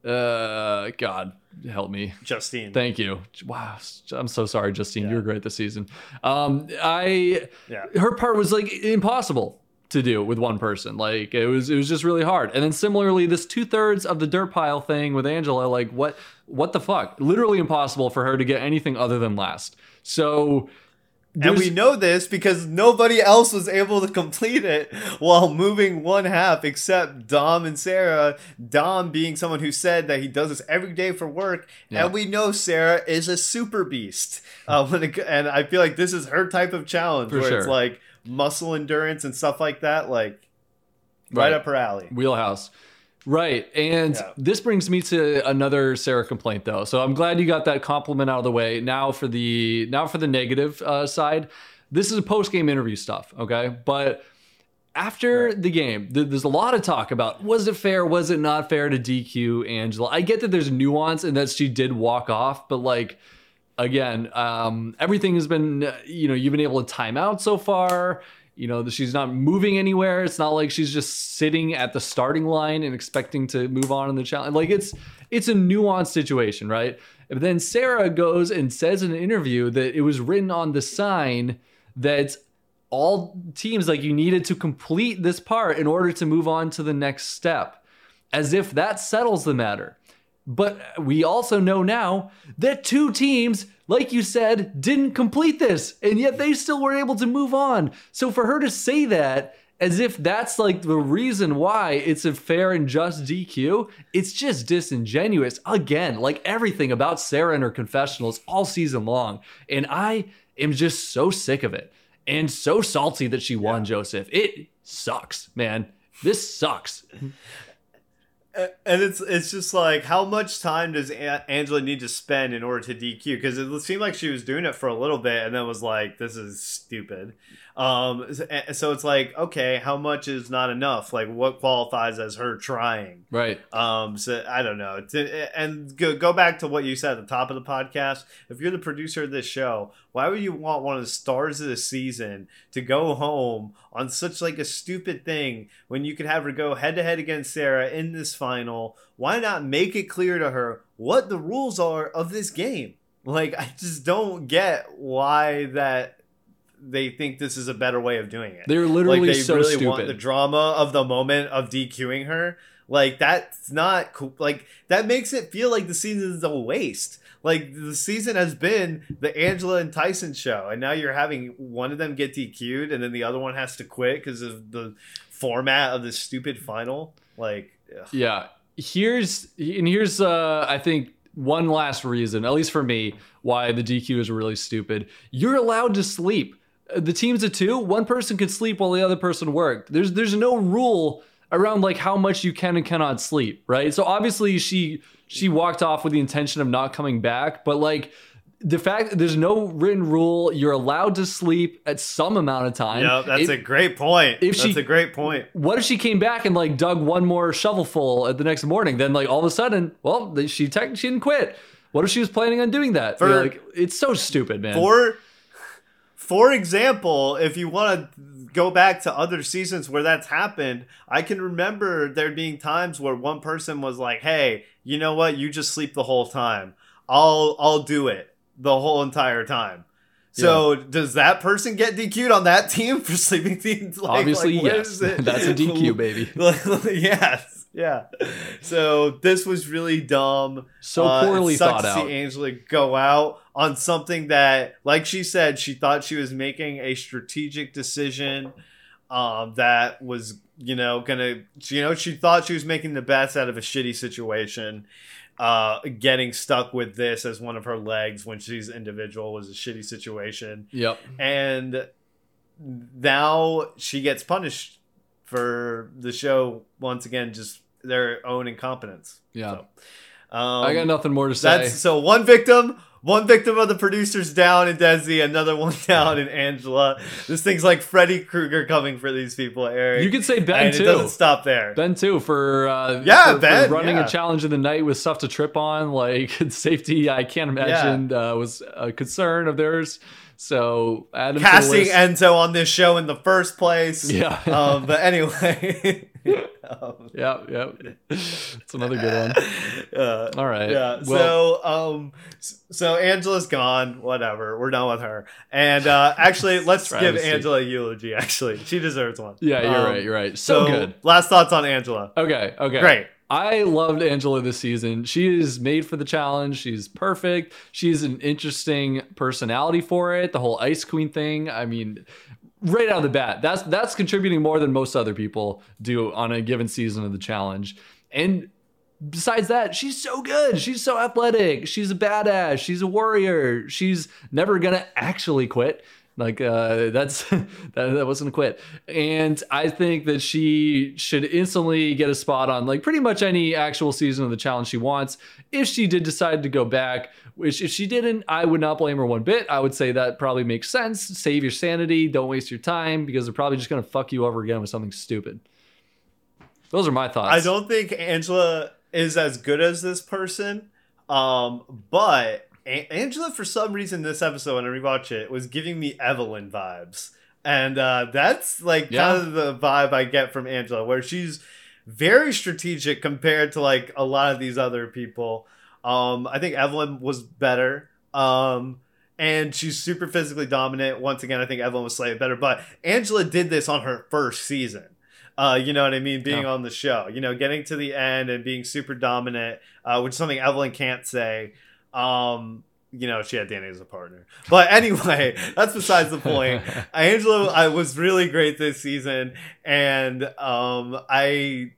uh, God help me. Justine. Thank you. Wow, I'm so sorry, Justine. You're great this season. Um, I yeah. her part was like impossible to do with one person. Like it was it was just really hard. And then similarly, this two thirds of the dirt pile thing with Angela, like what what the fuck? Literally impossible for her to get anything other than last. So And we know this because nobody else was able to complete it while moving one half except Dom and Sarah. Dom being someone who said that he does this every day for work, Yeah. and we know Sarah is a super beast. Uh, when it, and I feel like this is her type of challenge For where it's like muscle endurance and stuff like that, like right, Right. up her alley. wheelhouse. Right. And Yeah. this brings me to another Sarah complaint though. So I'm glad you got that compliment out of the way. Now for the now for the negative uh, side. This is a post-game interview stuff, okay? But after the game, th- there's a lot of talk about was it fair, was it not fair to DQ Angela. I get that there's nuance and that she did walk off, but like again, um, everything has been, uh, you know, you've been able to time out so far. You know, she's not moving anywhere. It's not like she's just sitting at the starting line and expecting to move on in the challenge. Like it's it's a nuanced situation, right? But then Sarah goes and says in an interview that it was written on the sign that all teams like you needed to complete this part in order to move on to the next step, as if that settles the matter. But we also know now that two teams, like you said, didn't complete this, and yet they still were able to move on. So for her to say that as if that's like the reason why it's a fair and just DQ, it's just disingenuous. Again, like everything about Sarah and her confessionals all season long. And I am just so sick of it and so salty that she won, Joseph. It sucks, man. This sucks. And it's it's just like how much time does a- Angela need to spend in order to DQ? Because it seemed like she was doing it for a little bit, and then was like, "This is stupid." Um, so it's like, okay, how much is not enough? Like, what qualifies as her trying? Right. Um, so I don't know. And go, go back to what you said at the top of the podcast. If you're the producer of this show, why would you want one of the stars of the season to go home on such like a stupid thing when you could have her go head to head against Sarah in this final? Why not make it clear to her what the rules are of this game? Like, I just don't get why that they think this is a better way of doing it. They're literally like they so really stupid. want the drama of the moment of DQing her. Like that's not cool. Like that makes it feel like the season is a waste. Like the season has been the Angela and Tyson show, and now you're having one of them get DQ'd, and then the other one has to quit because of the format of this stupid final. Like, ugh. yeah. Here's and here's uh I think one last reason, at least for me, why the DQ is really stupid. You're allowed to sleep the teams of two, one person could sleep while the other person worked. There's there's no rule around like how much you can and cannot sleep, right? So obviously she she walked off with the intention of not coming back, but like the fact that there's no written rule, you're allowed to sleep at some amount of time. Yeah, that's if, a great point. If that's she, a great point. What if she came back and like dug one more shovelful at the next morning? Then like all of a sudden, well, she technically she didn't quit. What if she was planning on doing that? For, like, it's so stupid, man. For for example, if you want to go back to other seasons where that's happened, I can remember there being times where one person was like, "Hey, you know what? You just sleep the whole time. I'll I'll do it the whole entire time." So yeah. does that person get DQ'd on that team for sleeping teams? Like, Obviously, like, yes. That's a DQ, baby. yes, yeah. So this was really dumb. So uh, poorly uh, thought out. To see Angela go out on something that, like she said, she thought she was making a strategic decision. Um, that was you know gonna you know she thought she was making the best out of a shitty situation. Uh, getting stuck with this as one of her legs when she's individual was a shitty situation. Yep. And now she gets punished for the show once again just their own incompetence. Yeah. So, um, I got nothing more to say. That's so one victim, one victim of the producers down in Desi, another one down in Angela. This thing's like Freddy Krueger coming for these people, Eric. You could say Ben and too. It doesn't stop there. Ben too for uh, yeah, for, Ben for running yeah. a challenge in the night with stuff to trip on, like safety. I can't imagine yeah. uh, was a concern of theirs. So Adam casting Enzo on this show in the first place. Yeah. um, but anyway. Um, yeah, yeah. It's another good one. Uh, All right. Yeah. Well, so, um, so Angela's gone. Whatever. We're done with her. And uh, actually, let's give Angela a eulogy. Actually, she deserves one. Yeah, you're um, right. You're right. So, so good. Last thoughts on Angela. Okay. Okay. Great. I loved Angela this season. She is made for the challenge. She's perfect. She's an interesting personality for it. The whole Ice Queen thing. I mean, right out of the bat, that's that's contributing more than most other people do on a given season of the challenge. And besides that, she's so good. She's so athletic. She's a badass. She's a warrior. She's never gonna actually quit. Like uh, that's that, that wasn't a quit, and I think that she should instantly get a spot on like pretty much any actual season of the challenge she wants. If she did decide to go back, which if she didn't, I would not blame her one bit. I would say that probably makes sense. Save your sanity. Don't waste your time because they're probably just gonna fuck you over again with something stupid. Those are my thoughts. I don't think Angela is as good as this person, um, but Angela, for some reason, this episode when I rewatch it, was giving me Evelyn vibes, and uh, that's like yeah. kind of the vibe I get from Angela, where she's very strategic compared to like a lot of these other people. Um, I think Evelyn was better. Um, and she's super physically dominant. Once again, I think Evelyn was slightly better, but Angela did this on her first season. Uh, you know what I mean? Being yeah. on the show, you know, getting to the end and being super dominant, uh, which is something Evelyn can't say. Um, you know, she had Danny as a partner. But anyway, that's besides the point. Angela I was really great this season and um I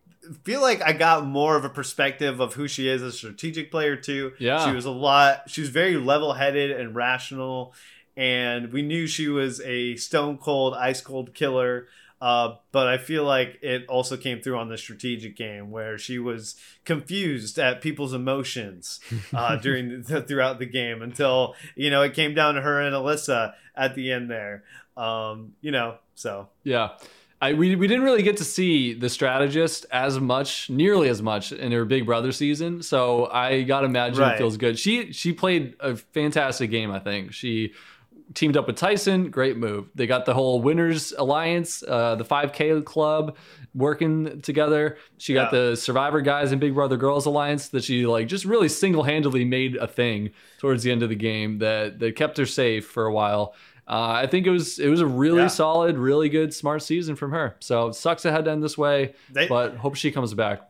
feel like I got more of a perspective of who she is as a strategic player too. Yeah. She was a lot she was very level headed and rational and we knew she was a stone cold, ice cold killer. Uh, but I feel like it also came through on the strategic game where she was confused at people's emotions uh, during the, throughout the game until you know it came down to her and Alyssa at the end there. Um, you know, so yeah. I, we, we didn't really get to see the strategist as much, nearly as much in her Big Brother season. So I gotta imagine right. it feels good. She she played a fantastic game. I think she teamed up with Tyson. Great move. They got the whole winners alliance, uh, the 5K club working together. She got yeah. the Survivor guys and Big Brother Girls alliance that she like just really single handedly made a thing towards the end of the game that that kept her safe for a while. Uh, I think it was it was a really yeah. solid, really good, smart season from her. So sucks it had to end this way, they, but hope she comes back.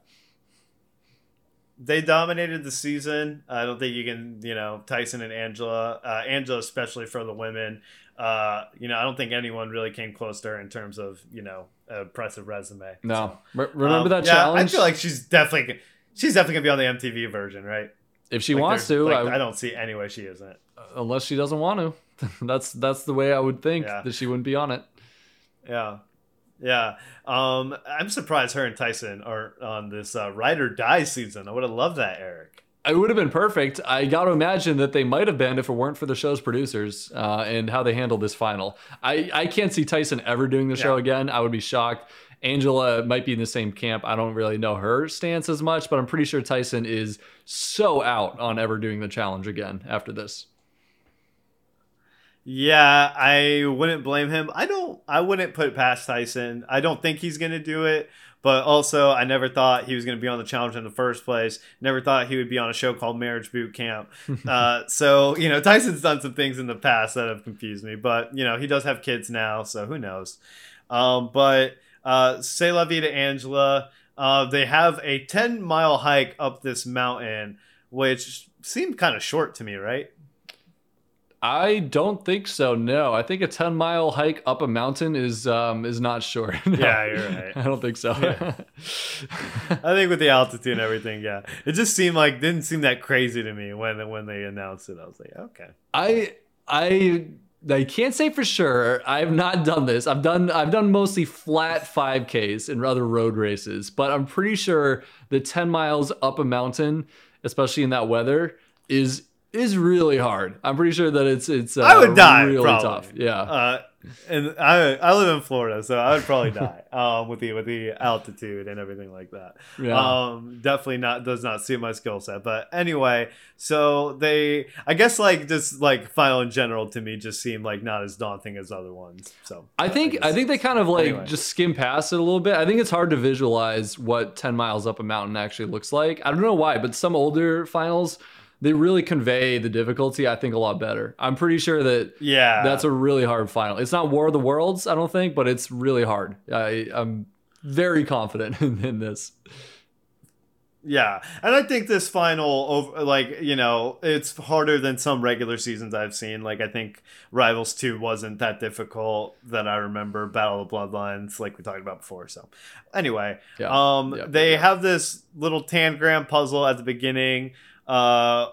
They dominated the season. I don't think you can, you know, Tyson and Angela, uh, Angela especially for the women. Uh, you know, I don't think anyone really came close to her in terms of, you know, impressive resume. No, so, remember um, that yeah, challenge? I feel like she's definitely she's definitely gonna be on the MTV version, right? If she like wants to, like, I, I, don't see any way she isn't. Unless she doesn't want to. that's that's the way I would think yeah. that she wouldn't be on it. Yeah. Yeah. Um, I'm surprised her and Tyson are on this uh, ride or die season. I would have loved that, Eric. It would have been perfect. I got to imagine that they might have been if it weren't for the show's producers uh, and how they handled this final. I, I can't see Tyson ever doing the show again. I would be shocked. Angela might be in the same camp. I don't really know her stance as much, but I'm pretty sure Tyson is so out on ever doing the challenge again after this. Yeah, I wouldn't blame him. I don't. I wouldn't put past Tyson. I don't think he's gonna do it. But also, I never thought he was going to be on the challenge in the first place. Never thought he would be on a show called Marriage Boot Camp. uh, so, you know, Tyson's done some things in the past that have confused me. But, you know, he does have kids now, so who knows. Um, but uh, say la vie to Angela. Uh, they have a 10 mile hike up this mountain, which seemed kind of short to me, right? I don't think so. No, I think a ten mile hike up a mountain is um is not short. no. Yeah, you're right. I don't think so. Yeah. I think with the altitude and everything, yeah, it just seemed like didn't seem that crazy to me when when they announced it. I was like, okay. I I I can't say for sure. I've not done this. I've done I've done mostly flat 5Ks and other road races, but I'm pretty sure the 10 miles up a mountain, especially in that weather, is is really hard. I'm pretty sure that it's it's uh, I would die really probably. tough. Yeah. Uh, and I I live in Florida, so I would probably die um, with the with the altitude and everything like that. Yeah. Um, definitely not does not suit my skill set. But anyway, so they I guess like just like final in general to me just seemed like not as daunting as other ones. So I think I, I think they kind of like anyway. just skim past it a little bit. I think it's hard to visualize what ten miles up a mountain actually looks like. I don't know why, but some older finals they really convey the difficulty I think a lot better. I'm pretty sure that yeah, that's a really hard final. It's not War of the Worlds, I don't think, but it's really hard. I, I'm very confident in, in this. Yeah, and I think this final, over like you know, it's harder than some regular seasons I've seen. Like I think Rivals Two wasn't that difficult that I remember. Battle of Bloodlines, like we talked about before. So, anyway, yeah. um, yeah, they yeah. have this little tangram puzzle at the beginning uh,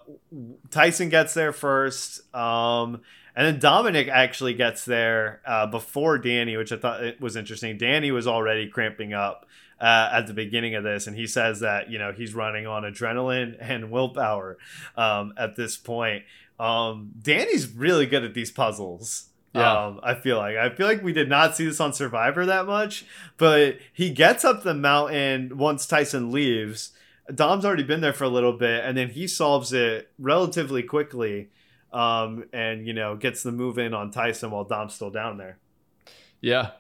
Tyson gets there first. Um, and then Dominic actually gets there uh, before Danny, which I thought it was interesting. Danny was already cramping up uh, at the beginning of this, and he says that you know he's running on adrenaline and willpower um, at this point. Um, Danny's really good at these puzzles. Yeah. Um, I feel like I feel like we did not see this on Survivor that much, but he gets up the mountain once Tyson leaves, Dom's already been there for a little bit, and then he solves it relatively quickly, um, and you know gets the move in on Tyson while Dom's still down there. Yeah,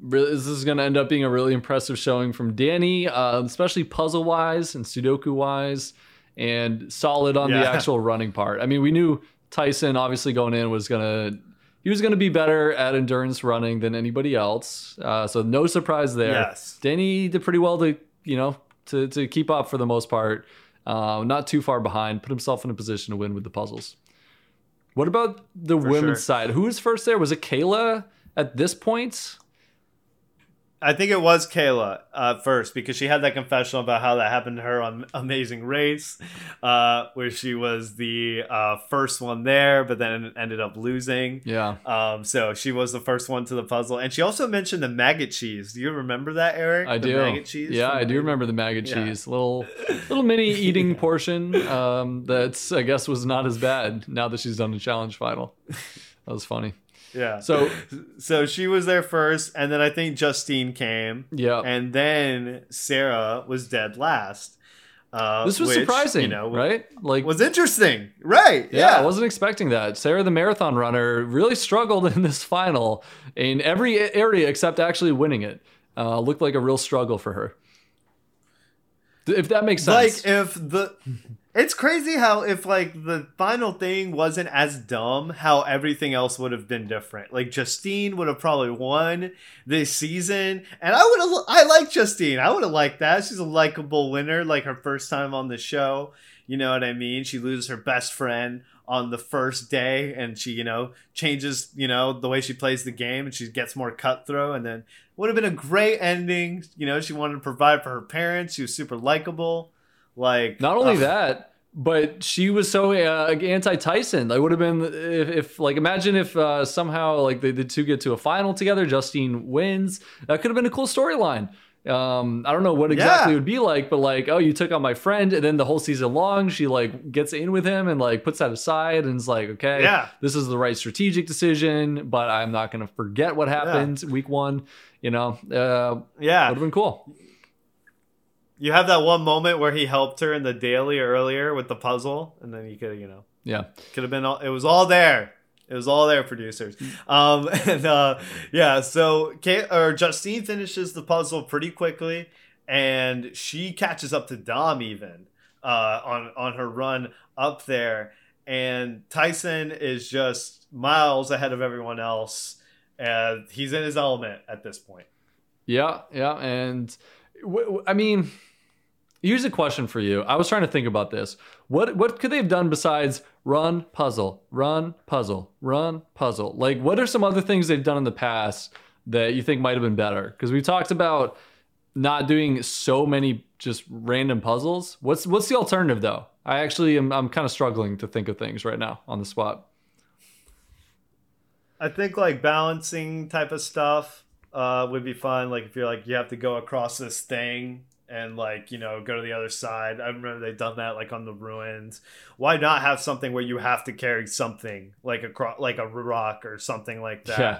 really, this is going to end up being a really impressive showing from Danny, uh, especially puzzle wise and Sudoku wise, and solid on yeah. the actual running part. I mean, we knew Tyson obviously going in was going to he was going to be better at endurance running than anybody else. Uh, so no surprise there. Yes. Danny did pretty well to you know to, to keep up for the most part. Uh, not too far behind, put himself in a position to win with the puzzles. What about the for women's sure. side? Who was first there? Was it Kayla at this point? I think it was Kayla uh, first because she had that confessional about how that happened to her on Amazing Race, uh, where she was the uh, first one there, but then ended up losing. Yeah. Um, so she was the first one to the puzzle, and she also mentioned the maggot cheese. Do you remember that, Eric? I the do. Maggot cheese. Yeah, I do remember the maggot yeah. cheese. Little, little mini eating portion. Um, that's I guess was not as bad now that she's done the challenge final. That was funny. Yeah. So so she was there first, and then I think Justine came. Yeah. And then Sarah was dead last. Uh, this was which, surprising, you know, right? Like was interesting, right? Yeah, yeah, I wasn't expecting that. Sarah, the marathon runner, really struggled in this final in every area except actually winning it. Uh, looked like a real struggle for her. If that makes sense. Like if the it's crazy how if like the final thing wasn't as dumb, how everything else would have been different. Like Justine would have probably won this season, and I would have. I like Justine. I would have liked that. She's a likable winner. Like her first time on the show. You know what I mean? She loses her best friend on the first day, and she you know changes you know the way she plays the game, and she gets more cutthroat, and then would have been a great ending. You know, she wanted to provide for her parents. She was super likable. Like not only uh, that, but she was so uh, anti Tyson. I would have been if, if, like imagine if uh, somehow like the, the two get to a final together. Justine wins. That could have been a cool storyline. Um, I don't know what exactly yeah. it would be like, but like, oh, you took on my friend, and then the whole season long, she like gets in with him and like puts that aside and is like, okay, yeah, this is the right strategic decision, but I'm not gonna forget what happened yeah. week one. You know, uh, yeah, would have been cool. You have that one moment where he helped her in the daily earlier with the puzzle, and then you could, you know, yeah, could have been all. It was all there. It was all there, producers. Um, and uh, yeah, so Kate or Justine finishes the puzzle pretty quickly, and she catches up to Dom even uh, on on her run up there. And Tyson is just miles ahead of everyone else, and he's in his element at this point. Yeah, yeah, and I mean, here's a question for you. I was trying to think about this. What what could they have done besides run puzzle, run puzzle, run puzzle? Like, what are some other things they've done in the past that you think might have been better? Because we talked about not doing so many just random puzzles. What's what's the alternative though? I actually am I'm kind of struggling to think of things right now on the spot. I think like balancing type of stuff uh, would be fun. Like if you're like you have to go across this thing and like you know go to the other side. I remember they've done that like on the ruins. Why not have something where you have to carry something like a cro- like a rock or something like that? Yeah.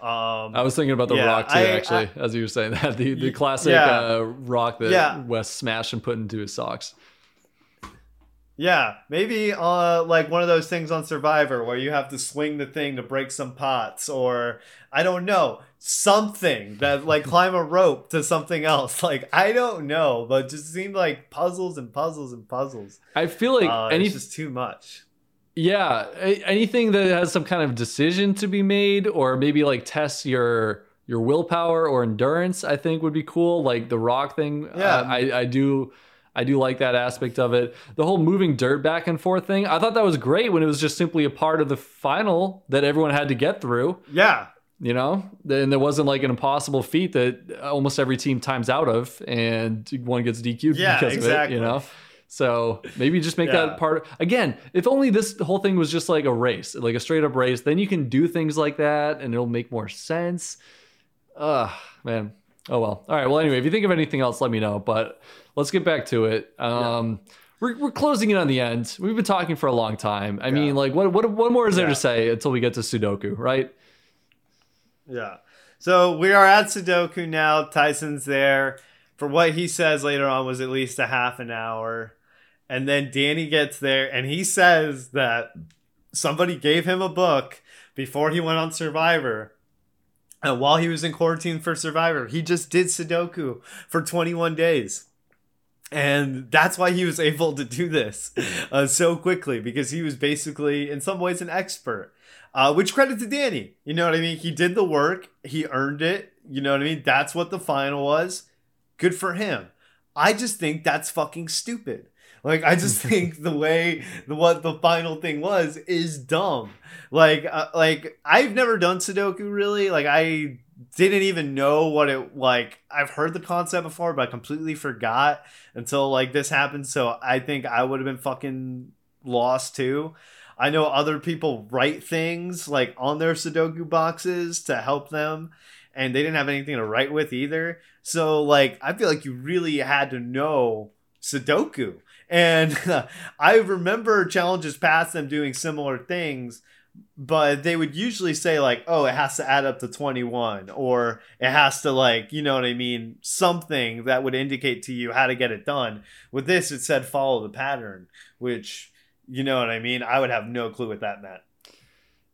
Um, I was thinking about the yeah, rock too, I, actually, I, as you were saying that the the classic yeah. uh, rock that yeah. Wes smashed and put into his socks. Yeah, maybe uh, like one of those things on Survivor where you have to swing the thing to break some pots, or I don't know, something that like climb a rope to something else. Like I don't know, but just seemed like puzzles and puzzles and puzzles. I feel like uh, any- it's just too much. Yeah, anything that has some kind of decision to be made, or maybe like test your your willpower or endurance, I think would be cool. Like the rock thing, yeah, uh, I I do I do like that aspect of it. The whole moving dirt back and forth thing, I thought that was great when it was just simply a part of the final that everyone had to get through. Yeah. You know, and there wasn't like an impossible feat that almost every team times out of, and one gets DQ'd yeah, because exactly. of it. You know, so maybe just make yeah. that part. Again, if only this whole thing was just like a race, like a straight up race, then you can do things like that, and it'll make more sense. Ugh, man. Oh well. All right. Well, anyway, if you think of anything else, let me know. But let's get back to it. Um, yeah. we're, we're closing in on the end. We've been talking for a long time. I yeah. mean, like, what what what more is there to say until we get to Sudoku, right? Yeah. So we are at Sudoku now. Tyson's there. For what he says later on was at least a half an hour. And then Danny gets there and he says that somebody gave him a book before he went on Survivor and while he was in quarantine for Survivor, he just did Sudoku for 21 days. And that's why he was able to do this uh, so quickly because he was basically, in some ways, an expert. Uh, which credit to Danny. You know what I mean? He did the work, he earned it. You know what I mean? That's what the final was. Good for him. I just think that's fucking stupid. Like I just think the way the what the final thing was is dumb. Like uh, like I've never done Sudoku really. Like I didn't even know what it like I've heard the concept before but I completely forgot until like this happened so I think I would have been fucking lost too. I know other people write things like on their Sudoku boxes to help them and they didn't have anything to write with either. So like I feel like you really had to know Sudoku. And I remember challenges past them doing similar things but they would usually say like oh it has to add up to 21 or it has to like you know what i mean something that would indicate to you how to get it done with this it said follow the pattern which you know what i mean? I would have no clue what that meant.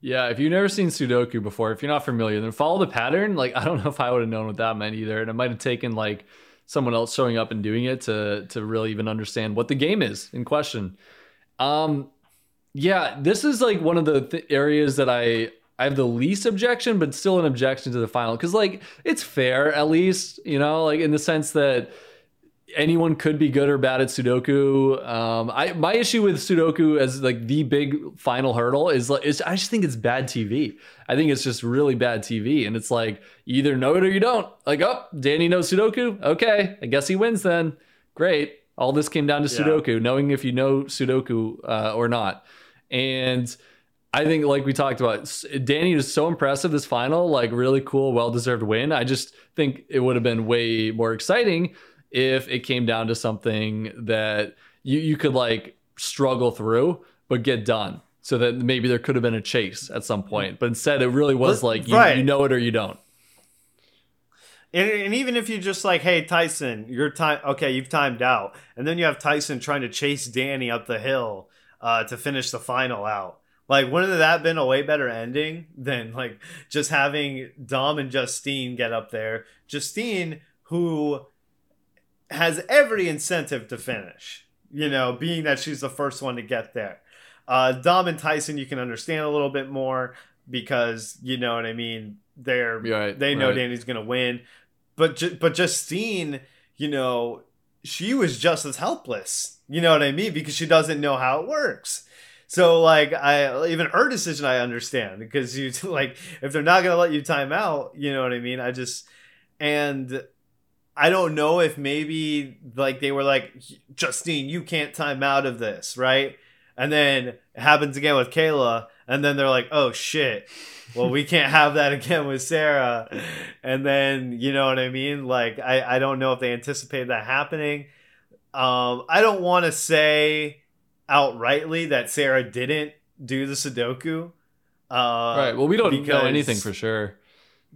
Yeah if you've never seen sudoku before if you're not familiar then follow the pattern. Like i don't know if i would have known what that meant either and it might have taken like someone else showing up and doing it to to really even understand what the game is in question. Um yeah, this is like one of the th- areas that I I have the least objection, but still an objection to the final because like it's fair at least, you know, like in the sense that anyone could be good or bad at Sudoku. Um, I my issue with Sudoku as like the big final hurdle is like I just think it's bad TV. I think it's just really bad TV, and it's like you either know it or you don't. Like, oh, Danny knows Sudoku. Okay, I guess he wins then. Great. All this came down to Sudoku, knowing if you know Sudoku uh, or not. And I think, like we talked about, Danny is so impressive this final, like really cool, well deserved win. I just think it would have been way more exciting if it came down to something that you, you could like struggle through, but get done. So that maybe there could have been a chase at some point. But instead, it really was like you, right. you know it or you don't. And, and, even if you just like, hey Tyson, you're time okay, you've timed out, and then you have Tyson trying to chase Danny up the hill, uh, to finish the final out. Like, wouldn't that have been a way better ending than like just having Dom and Justine get up there? Justine, who has every incentive to finish, you know, being that she's the first one to get there. Uh, Dom and Tyson, you can understand a little bit more because you know what I mean. They're right, they know right. Danny's gonna win, but ju- but Justine, you know, she was just as helpless you know what I mean? Because she doesn't know how it works. So like I even her decision I understand because you like if they're not gonna let you time out, you know what I mean? I just and I don't know if maybe like they were like Justine, you can't time out of this, right? And then it happens again with Kayla, and then they're like, oh shit. Well, we can't have that again with Sarah. And then, you know what I mean? Like, I, I don't know if they anticipated that happening. Um, I don't want to say outrightly that Sarah didn't do the Sudoku. Uh, right. Well, we don't know anything for sure.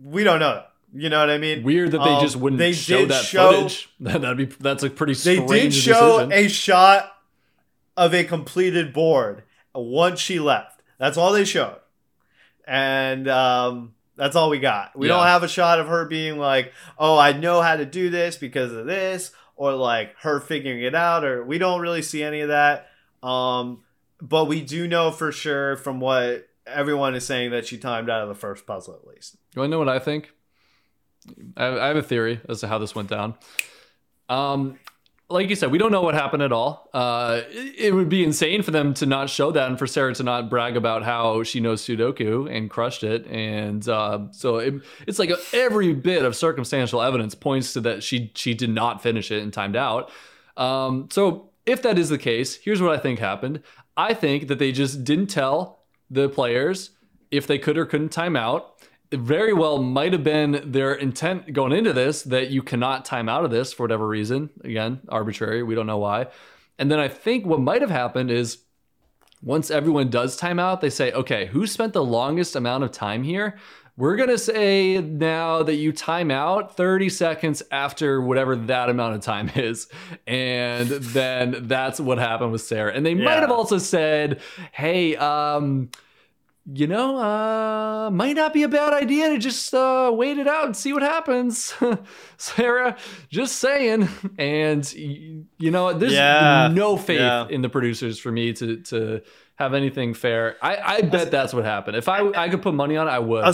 We don't know. You know what I mean? Weird that they um, just wouldn't they show that show, footage. That'd be that's a pretty. They did show decision. a shot of a completed board once she left. That's all they showed, and um, that's all we got. We yeah. don't have a shot of her being like, "Oh, I know how to do this because of this," or like her figuring it out or we don't really see any of that um but we do know for sure from what everyone is saying that she timed out of the first puzzle at least you want to know what i think I have a theory as to how this went down um like you said, we don't know what happened at all. Uh, it, would be insane for them to not show that and for Sarah to not brag about how she knows Sudoku and crushed it. And uh, so it, it's like every bit of circumstantial evidence points to that she she did not finish it and timed out. Um, so if that is the case, here's what I think happened. I think that they just didn't tell the players if they could or couldn't time out very well might have been their intent going into this that you cannot time out of this for whatever reason. Again, arbitrary. We don't know why. And then I think what might have happened is once everyone does time out, they say, okay, who spent the longest amount of time here? We're going to say now that you time out 30 seconds after whatever that amount of time is. And then that's what happened with Sarah. And they yeah. might have also said, hey, um, you know, uh, might not be a bad idea to just uh, wait it out and see what happens. Sarah, just saying. And you know, there's yeah, no faith yeah. in the producers for me to to have anything fair. I, I bet that's what happened. If I I could put money on it, I would.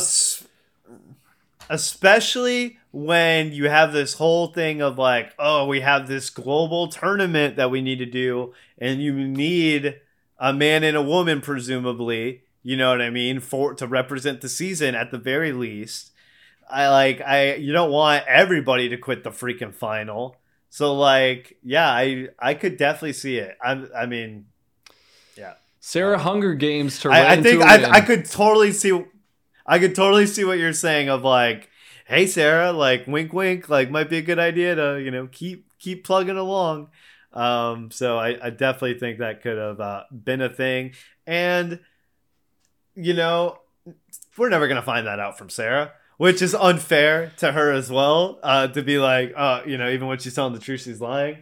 Especially when you have this whole thing of like, oh, we have this global tournament that we need to do, and you need a man and a woman, presumably you know what I mean? For to represent the season at the very least. I like I you don't want everybody to quit the freaking final. So like, yeah, I I could definitely see it. I I mean, yeah. Sarah Hunger Games to I, I think I, I could totally see I could totally see what you're saying of like, hey Sarah, like wink wink, like might be a good idea to, you know, keep keep plugging along. Um, so I, I definitely think that could have uh, been a thing. And you know, we're never gonna find that out from Sarah which is unfair to her as well. Uh, to be like, uh, you know, even when she's telling the truth, she's lying.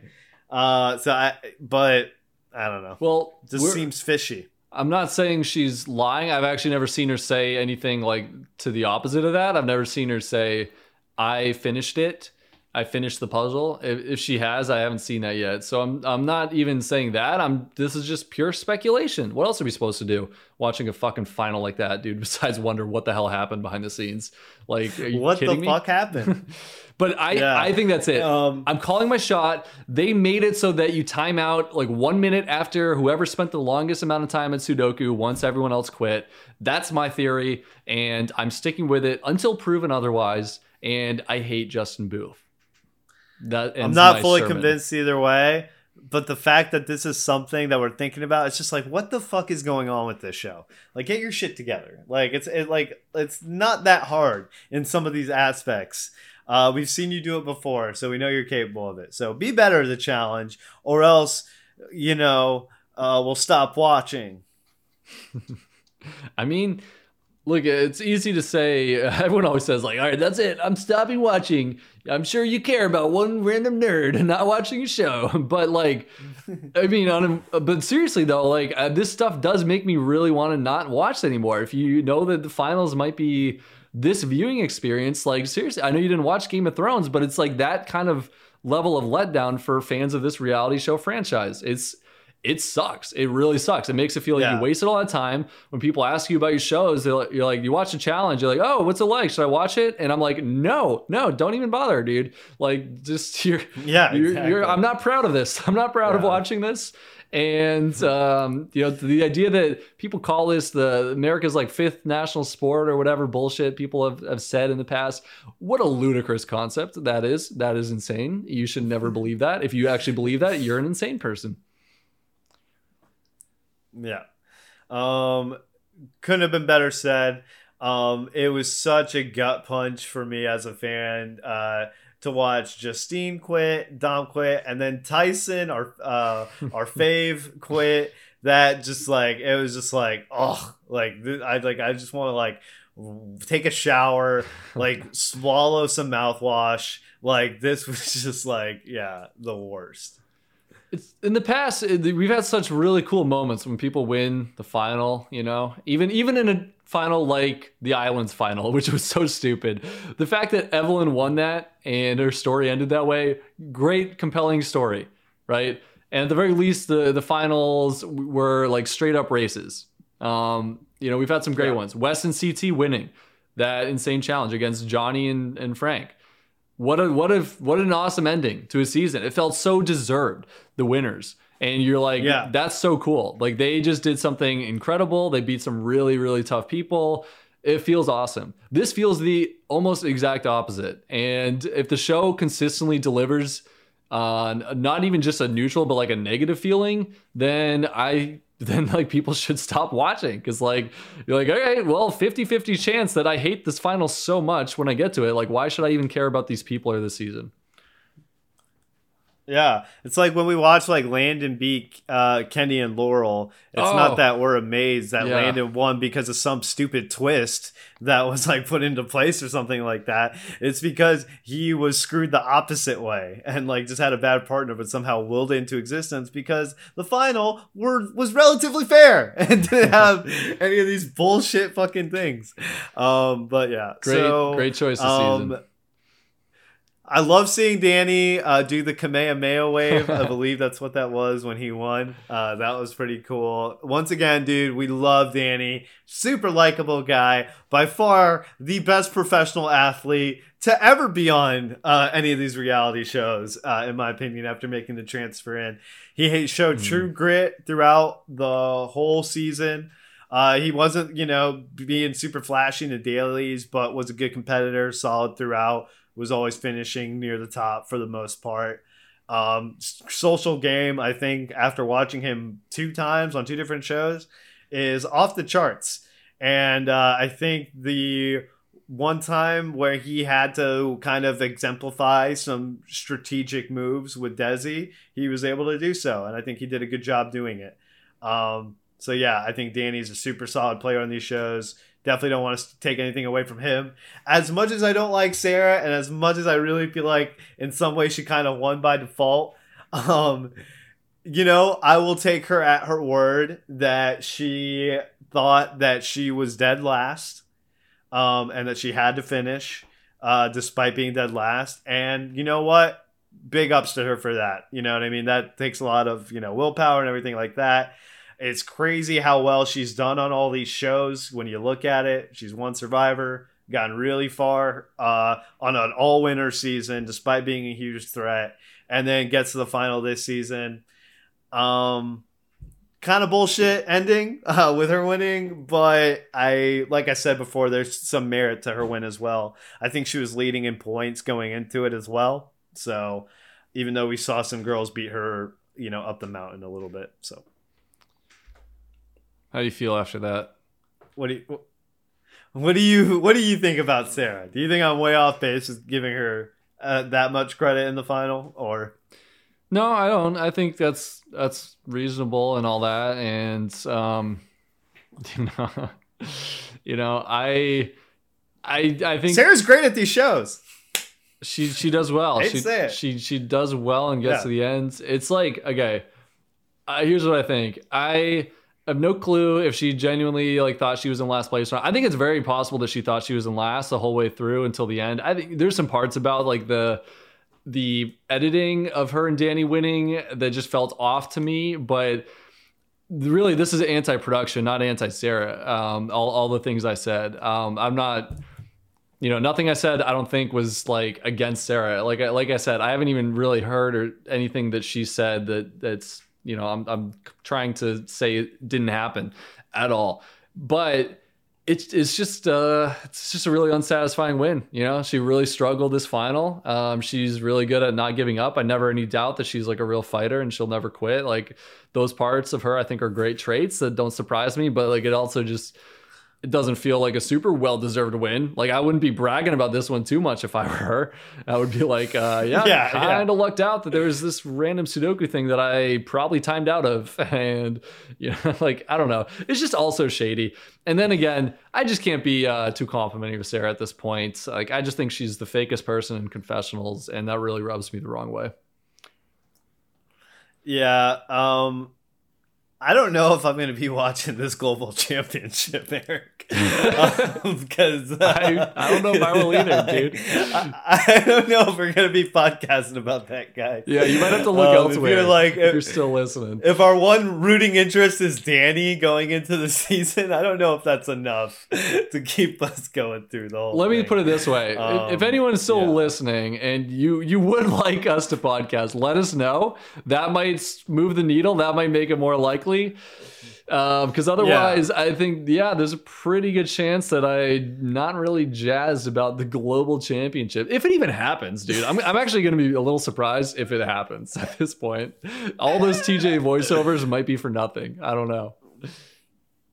Uh, so I, but I don't know. Well, just seems fishy. I'm not saying she's lying. I've actually never seen her say anything like to the opposite of that. I've never seen her say, "I finished it." I finished the puzzle. If, if, she has, I haven't seen that yet. So I'm I'm not even saying that. I'm this is just pure speculation. What else are we supposed to do watching a fucking final like that, dude? Besides wonder what the hell happened behind the scenes. Like, what the me? fuck happened? but I yeah. I think that's it. Um, I'm calling my shot. They made it so that you time out like one minute after whoever spent the longest amount of time at Sudoku once everyone else quit. That's my theory, and I'm sticking with it until proven otherwise. And I hate Justin Booth. I'm not fully sermon. convinced either way, but the fact that this is something that we're thinking about, it's just like, what the fuck is going on with this show? Like, get your shit together. Like, it's it, like it's not that hard in some of these aspects. Uh, we've seen you do it before, so we know you're capable of it. So be better at the challenge, or else, you know, uh, we'll stop watching. I mean, look, it's easy to say. Everyone always says, like, all right, that's it. I'm stopping watching. I'm sure you care about one random nerd not watching a show, but like, I mean, on a, but seriously though, like uh, this stuff does make me really want to not watch anymore. If you know that the finals might be this viewing experience, like seriously, I know you didn't watch Game of Thrones, but it's like that kind of level of letdown for fans of this reality show franchise. It's it sucks. It really sucks. It makes it feel like yeah. you wasted all that time. When people ask you about your shows, you're like, you watch the challenge. You're like, oh, what's it like? Should I watch it? And I'm like, no, no, don't even bother, dude. Like, just you're, yeah, you're, exactly. you're I'm not proud of this. I'm not proud yeah. of watching this. And um, you know, the idea that people call this the America's like fifth national sport or whatever bullshit people have, have said in the past. What a ludicrous concept that is. That is insane. You should never believe that. If you actually believe that, you're an insane person. Yeah. Um, couldn't have been better said. Um, it was such a gut punch for me as a fan uh, to watch Justine quit, Dom quit, and then Tyson, our uh, our fave, quit. That just like it was just like oh, like I like I just want to like take a shower, like swallow some mouthwash. Like this was just like yeah, the worst. It's in the past we've had such really cool moments when people win the final, you know. Even even in a final like the Islands final, which was so stupid. The fact that Evelyn won that and her story ended that way, great compelling story, right? And at the very least the the finals were like straight up races. Um, you know, we've had some great yeah. ones. Wes and CT winning that insane challenge against Johnny and, and Frank. What a what if what an awesome ending to a season. It felt so deserved, the winners. And you're like, yeah. that's so cool. Like they just did something incredible. They beat some really, really tough people. It feels awesome. This feels the almost exact opposite. And if the show consistently delivers on uh, not even just a neutral, but like a negative feeling, then I then like people should stop watching because like you're like okay well 50 50 chance that i hate this final so much when i get to it like why should i even care about these people or this season yeah, it's like when we watch like Landon beat uh, Kenny and Laurel. It's oh. not that we're amazed that yeah. Landon won because of some stupid twist that was like put into place or something like that. It's because he was screwed the opposite way and like just had a bad partner, but somehow willed it into existence because the final were was relatively fair and didn't have any of these bullshit fucking things. Um, but yeah, great, so, great choice this um, season. I love seeing Danny uh, do the Kamehameha wave. I believe that's what that was when he won. Uh, that was pretty cool. Once again, dude, we love Danny. Super likable guy. By far the best professional athlete to ever be on uh, any of these reality shows, uh, in my opinion, after making the transfer in. He showed mm. true grit throughout the whole season. Uh, he wasn't, you know, being super flashy in the dailies, but was a good competitor, solid throughout. Was always finishing near the top for the most part. Um, social game, I think, after watching him two times on two different shows, is off the charts. And uh, I think the one time where he had to kind of exemplify some strategic moves with Desi, he was able to do so, and I think he did a good job doing it. Um, so yeah, I think Danny's a super solid player on these shows. Definitely don't want to take anything away from him. As much as I don't like Sarah, and as much as I really feel like in some way she kind of won by default, um, you know, I will take her at her word that she thought that she was dead last um, and that she had to finish uh, despite being dead last. And you know what? Big ups to her for that. You know what I mean? That takes a lot of, you know, willpower and everything like that. It's crazy how well she's done on all these shows when you look at it. She's won Survivor, gotten really far uh, on an all winner season despite being a huge threat, and then gets to the final this season. Um, kind of bullshit ending uh, with her winning, but I, like I said before, there's some merit to her win as well. I think she was leading in points going into it as well. So even though we saw some girls beat her, you know, up the mountain a little bit. So how do you feel after that? What do you, what do you, what do you think about Sarah? Do you think I'm way off base with giving her uh, that much credit in the final or? No, I don't. I think that's that's reasonable and all that, and um, you know, you know, I, I, I think Sarah's great at these shows. She she does well. She she she does well and gets yeah. to the end. It's like okay, uh, here's what I think. I have no clue if she genuinely like thought she was in last place. I think it's very possible that she thought she was in last the whole way through until the end. I think there's some parts about like the the editing of her and Danny winning that just felt off to me, but really this is anti-production, not anti-Sarah. Um, all, all the things I said. Um, I'm not, you know, nothing I said I don't think was like against Sarah. Like like I said, I haven't even really heard or anything that she said that that's you know I'm I'm trying to say it didn't happen at all. But it's it's just uh it's just a really unsatisfying win. You know, she really struggled this final. Um, she's really good at not giving up. I never any doubt that she's like a real fighter and she'll never quit. Like those parts of her, I think, are great traits that don't surprise me. But like it also just it doesn't feel like a super well deserved win. Like I wouldn't be bragging about this one too much if I were her. I would be like, uh, yeah, yeah kind of yeah. lucked out that there was this random Sudoku thing that I probably timed out of, and you know, like I don't know. It's just also shady. And then again, I just can't be uh, too complimenting of Sarah at this point. Like I just think she's the fakest person in confessionals, and that really rubs me the wrong way. Yeah. Um, I don't know if I'm going to be watching this global championship, Eric, because um, I, I, don't know if I will either, dude. I, I, don't know if we're going to be podcasting about that guy. Yeah, you might have to look um, elsewhere. If you're like, if, if, you're still listening. If our one rooting interest is Danny going into the season, I don't know if that's enough to keep us going through the whole. Let thing. me put it this way: um, if anyone is still yeah. listening and you you would like us to podcast, let us know. That might move the needle. That might make it more likely Because um, otherwise, yeah. I think, yeah, there's a pretty good chance that I'm not really jazzed about the global championship. If it even happens, dude. I'm, I'm actually going to be a little surprised if it happens at this point. All those TJ voiceovers might be for nothing. I don't know.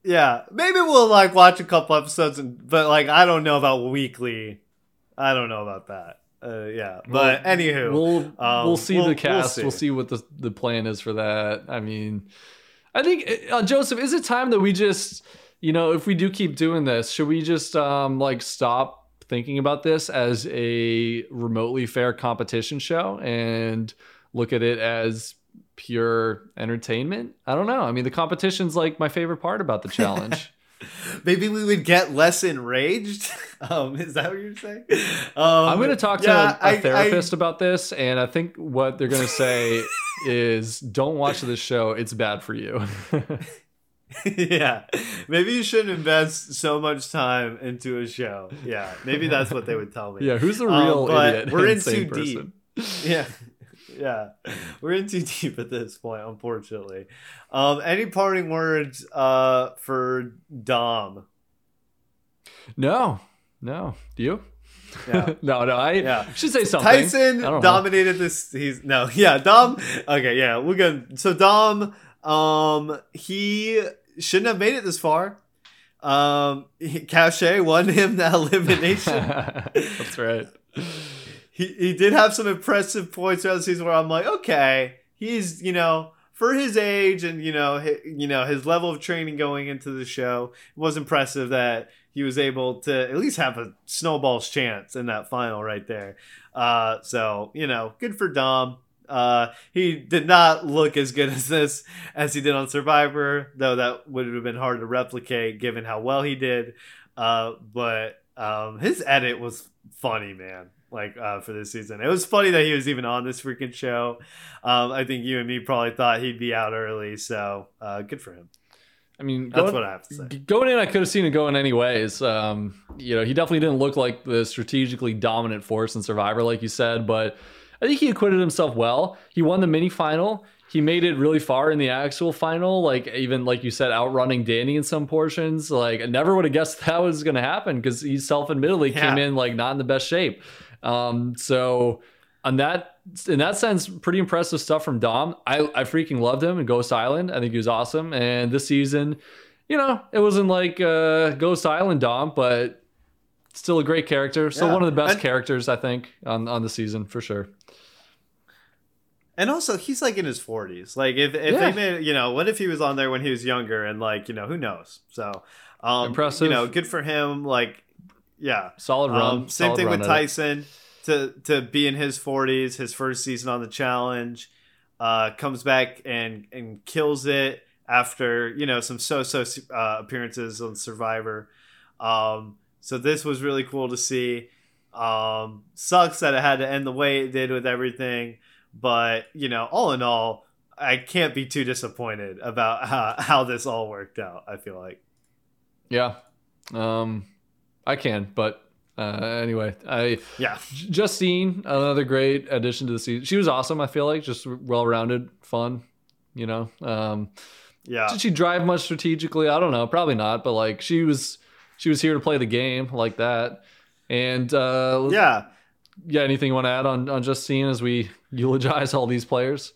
Yeah, maybe we'll like watch a couple episodes, and, but like I don't know about weekly. I don't know about that. Uh, yeah, but we'll, anywho, we'll um, we'll see we'll, the cast. We'll see. we'll see. what the the plan is for that. I mean, I think uh, Joseph, is it time that we just, you know, if we do keep doing this, should we just um like stop thinking about this as a remotely fair competition show and look at it as pure entertainment? I don't know. I mean, the competition's like my favorite part about the challenge. Maybe we would get less enraged. Um, is that what you're saying? Um, I'm going to talk to yeah, a, a therapist I, about this, and I think what they're going to say is, "Don't watch this show; it's bad for you." yeah, maybe you shouldn't invest so much time into a show. Yeah, maybe that's what they would tell me. Yeah, who's the real um, idiot? We're in too person? deep. Yeah, yeah, we're in too deep at this point, unfortunately. Um, any parting words uh, for Dom? No, no. Do you? Yeah. no, no. I Yeah. should say something. Tyson don't know. dominated this. He's no, yeah, Dom. Okay, yeah, we're good. So Dom, um, he shouldn't have made it this far. Um, he, Cashay won him the elimination. That's right. He he did have some impressive points throughout the season where I'm like, okay, he's you know for his age and you know his, you know his level of training going into the show it was impressive that he was able to at least have a snowball's chance in that final right there. Uh, so you know, good for Dom. Uh, he did not look as good as this as he did on Survivor, though that would have been hard to replicate given how well he did. Uh, but um, his edit was funny, man. Like uh, for this season, it was funny that he was even on this freaking show. Um, I think you and me probably thought he'd be out early, so uh, good for him. I mean, That's going, what I have to say. going in, I could have seen it going anyways. Um, you know, he definitely didn't look like the strategically dominant force in Survivor, like you said, but I think he acquitted himself well. He won the mini final. He made it really far in the actual final, like even like you said, outrunning Danny in some portions. Like I never would have guessed that was going to happen because he self-admittedly Yeah. came in like not in the best shape. Um, so on that in that sense, pretty impressive stuff from Dom. I, I freaking loved him in Ghost Island. I think he was awesome. And this season, you know, it wasn't like uh, Ghost Island Dom, but still a great character. Still Yeah. one of the best And- characters, I think, on, on the season for sure. And also, he's like in his forties. Like, if if Yeah. they made, you know, what if he was on there when he was younger and like, you know, who knows? So, um, Impressive. You know, good for him. Like, yeah. Solid run. Um, same solid thing run with. Tyson to to be in his forties, his first season on the challenge, uh, comes back and and kills it after you know some so so uh, appearances on Survivor. Um, so this was really cool to see. Um, sucks that it had to end the way it did with everything, but you know, all in all, I can't be too disappointed about how, how this all worked out. I feel like. Yeah. Um, I can, but uh, anyway, I Yeah. Justine, another great addition to the season. She was awesome. I feel like just well rounded, fun. You know, um, Yeah. did she drive much strategically? I don't know, probably not. But like she was, she was here to play the game like that. And uh, Yeah. yeah. Anything you want to add on on Justine as we eulogize all these players?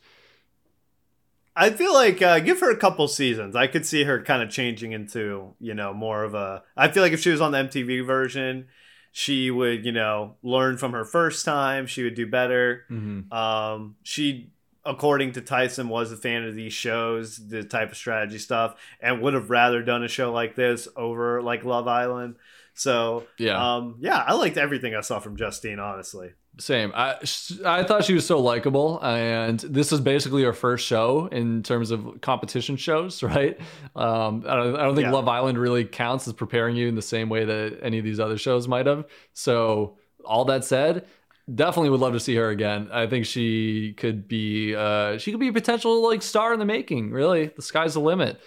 I feel like uh, give her a couple seasons. I could see her kind of changing into, you know, more of a. I feel like if she was on the MTV version, she would, you know, learn from her first time. She would do better. Mm-hmm. Um, she, according to Tyson, was a fan of these shows, the type of strategy stuff, and would have rather done a show like this over like Love Island. So, Yeah. um, yeah, I liked everything I saw from Justine. Honestly, Same. I I thought she was so likable, and this is basically her first show in terms of competition shows, right? Um, I don't, I don't think Yeah. Love Island really counts as preparing you in the same way that any of these other shows might have. So, all that said, definitely would love to see her again. I think she could be uh, she could be a potential like star in the making. Really, the sky's the limit.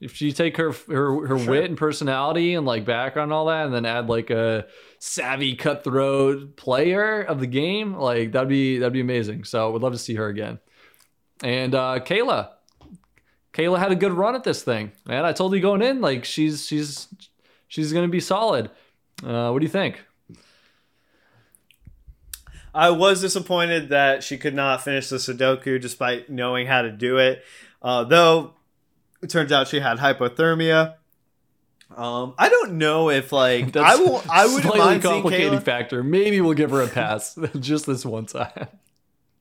If you take her her her Sure. wit and personality and like background and all that, and then add like a savvy cutthroat player of the game, like that'd be that'd be amazing. So would love to see her again. And uh, Kayla, Kayla had a good run at this thing, man. I told you going in, like she's she's she's gonna be solid. Uh, what do you think? I was disappointed that she could not finish the Sudoku despite knowing how to do it. Uh, though it turns out she had hypothermia. Um, I don't know if like I will. I would slightly mind Kayla. factor. Maybe we'll give her a pass just this one time.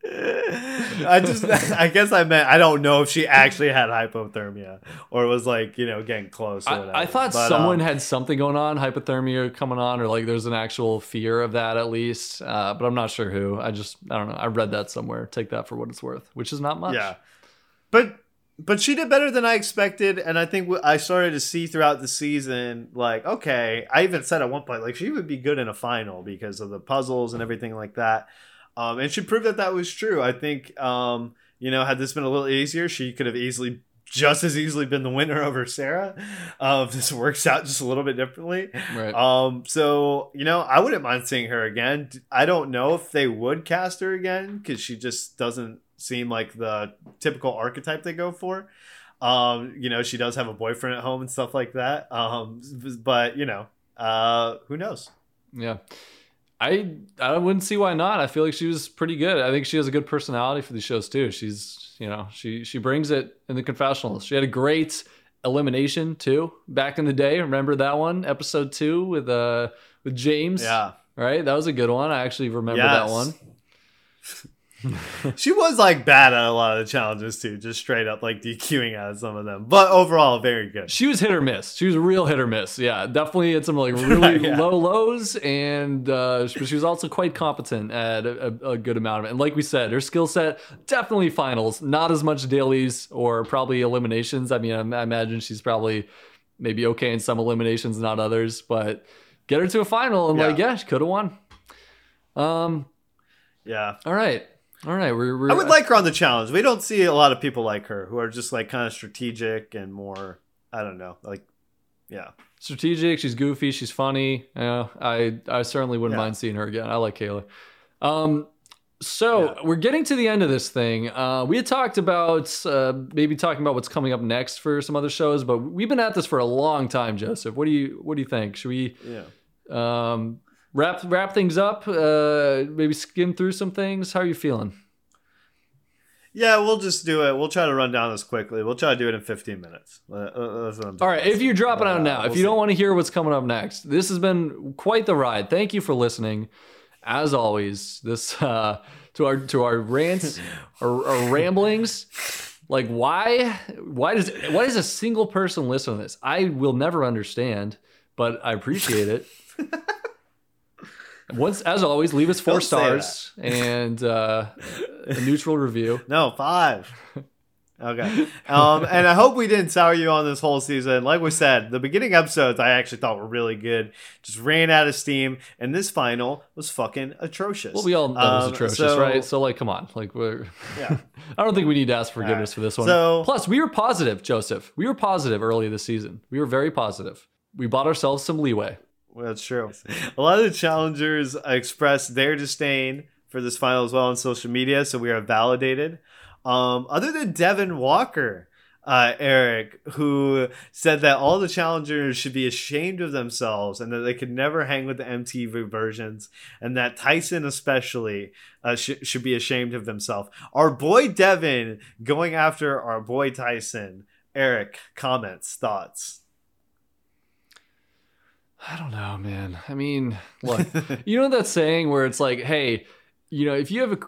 I just, I guess I meant I don't know if she actually had hypothermia or was like you know getting close. Or whatever. I, I thought But, someone um, had something going on, hypothermia coming on, or like there's an actual fear of that at least. Uh, but I'm not sure who. I just I don't know. I read that somewhere. Take that for what it's worth, which is not much. Yeah, but but she did better than I expected, and I think I started to see throughout the season, like okay, I even said at one point like she would be good in a final because of the puzzles and everything like that. Um, and she proved that that was true. I think um, you know had this been a little easier, she could have easily just as easily been the winner over Sarah. Um, this works out just a little bit differently. Right. Um, so you know, I wouldn't mind seeing her again. I don't know if they would cast her again because she just doesn't seem like the typical archetype they go for. Um, you know, she does have a boyfriend at home and stuff like that. Um, but you know, uh, who knows? Yeah. I I wouldn't see why not. I feel like she was pretty good. I think she has a good personality for these shows too. She's you know she she brings it in the confessionals. She had a great elimination too back in the day. Remember that one episode two with uh with James? Yeah, right. That was a good one. I actually remember yes. that one. she was like bad at a lot of the challenges too, just straight up like DQing out of some of them. But overall, very good. She was hit or miss. She was a real hit or miss. Yeah, definitely had some like really yeah. low lows, and uh, she was also quite competent at a, a, good amount of it. And like we said, her skill set definitely finals, not as much dailies or probably eliminations. I mean, I, I imagine she's probably maybe okay in some eliminations, not others, but get her to a final and yeah. like yeah, she could have won. Um. Yeah. All right. All right, we're, we're, I would like her on the challenge. We don't see a lot of people like her who are just like kind of strategic and more. I don't know, like, yeah, strategic. She's goofy. She's funny. Yeah, I I certainly wouldn't yeah. mind seeing her again. I like Kayla. Um, so yeah. we're getting to the end of this thing. Uh, we had talked about uh, maybe talking about what's coming up next for some other shows, but we've been at this for a long time, Joseph. What do you What do you think? Should we? Yeah. Um, wrap wrap things up. Uh, maybe skim through some things. How are you feeling? Yeah, we'll just do it. We'll try to run down this quickly. We'll try to do it in 15 minutes. Uh, uh All right. If you're dropping out now, we'll if you see. don't want to hear what's coming up next, this has been quite the ride. Thank you for listening. As always, this uh, to our to our rants or, our ramblings. Like why why does why does a single person listen to this? I will never understand, but I appreciate it. Once, as always, leave us 4 Don't stars and uh, a neutral review. No, five. Okay. Um, and I hope we didn't sour you on this whole season. Like we said, the beginning episodes I actually thought were really good. Just ran out of steam, and this final was fucking atrocious. Well, we all know um, it was um, atrocious, so, right? So, like, come on, like, we're. Yeah. I don't think we need to ask forgiveness right. for this one. So, Plus, we were positive, Joseph. We were positive early this season. We were very positive. We bought ourselves some leeway. That's true. A lot of the challengers expressed their disdain for this final as well on social media, so we are validated. Um, other than Devin Walker, uh, Eric, who said that all the challengers should be ashamed of themselves and that they could never hang with the MTV versions, and that Tyson especially uh, sh- should be ashamed of themselves. Our boy Devin going after our boy Tyson. Eric, comments, thoughts. I don't know, man. I mean, look, you know that saying where it's like, hey, you know, if you have a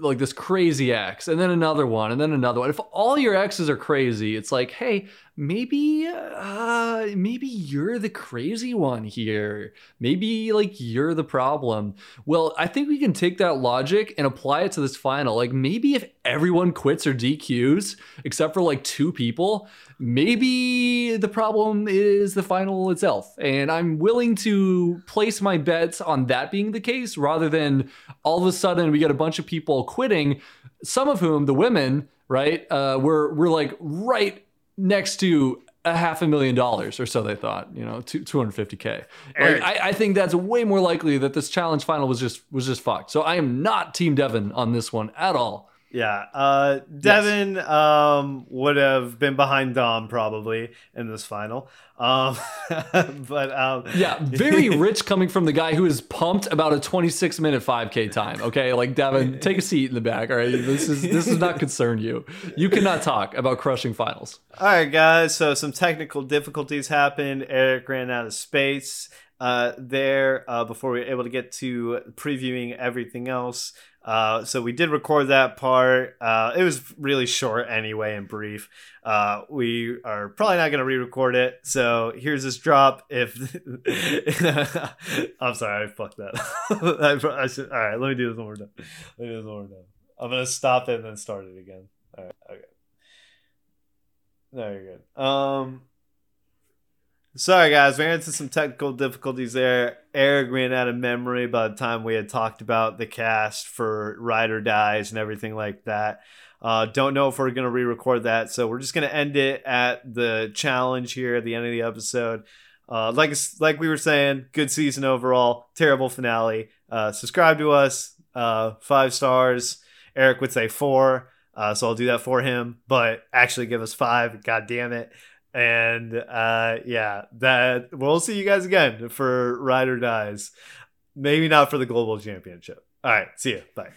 like this crazy ex and then another one and then another one, if all your exes are crazy, it's like, hey, maybe uh maybe you're the crazy one here. Maybe like you're the problem. Well i think we can take that logic and apply it to this final. Like maybe if everyone quits or dqs except for like two people maybe the problem is the final itself. And i'm willing to place my bets on that being the case rather than all of a sudden we get a bunch of people quitting some of whom the women right uh were were like right next to a half a million dollars or so they thought you know 250k like, I, I, think that's way more likely that this challenge final was just was just fucked. So i am not team devin on this one at all yeah uh devin yes. um would have been behind dom probably in this final um, but um, yeah, very rich coming from the guy who is pumped about a 26 minute 5K time. Okay, like Devin, take a seat in the back. All right, this is this does not concern you. You cannot talk about crushing finals. All right, guys. So some technical difficulties happened. Eric ran out of space uh, there uh, before we were able to get to previewing everything else. Uh, so we did record that part. Uh, it was really short anyway and brief. Uh, we are probably not going to re-record it. So here's this drop. If I'm sorry, I fucked that. I, I should, all right, let me do this one more time. Let me do this one more time. I'm gonna stop it and then start it again. All right, okay. No, you're good. Um, Sorry, guys, ran into some technical difficulties there. Eric ran out of memory by the time we had talked about the cast for Ride or Dies and everything like that. Uh, don't know if we're gonna re-record that, so we're just gonna end it at the challenge here at the end of the episode. Uh, like like we were saying, good season overall. Terrible finale. Uh, subscribe to us. Uh, five stars. Eric would say four, uh, so I'll do that for him. But actually, give us five. God damn it! And uh, yeah, that we'll see you guys again for Ride or Dies. Maybe not for the global championship. All right, see you. Bye.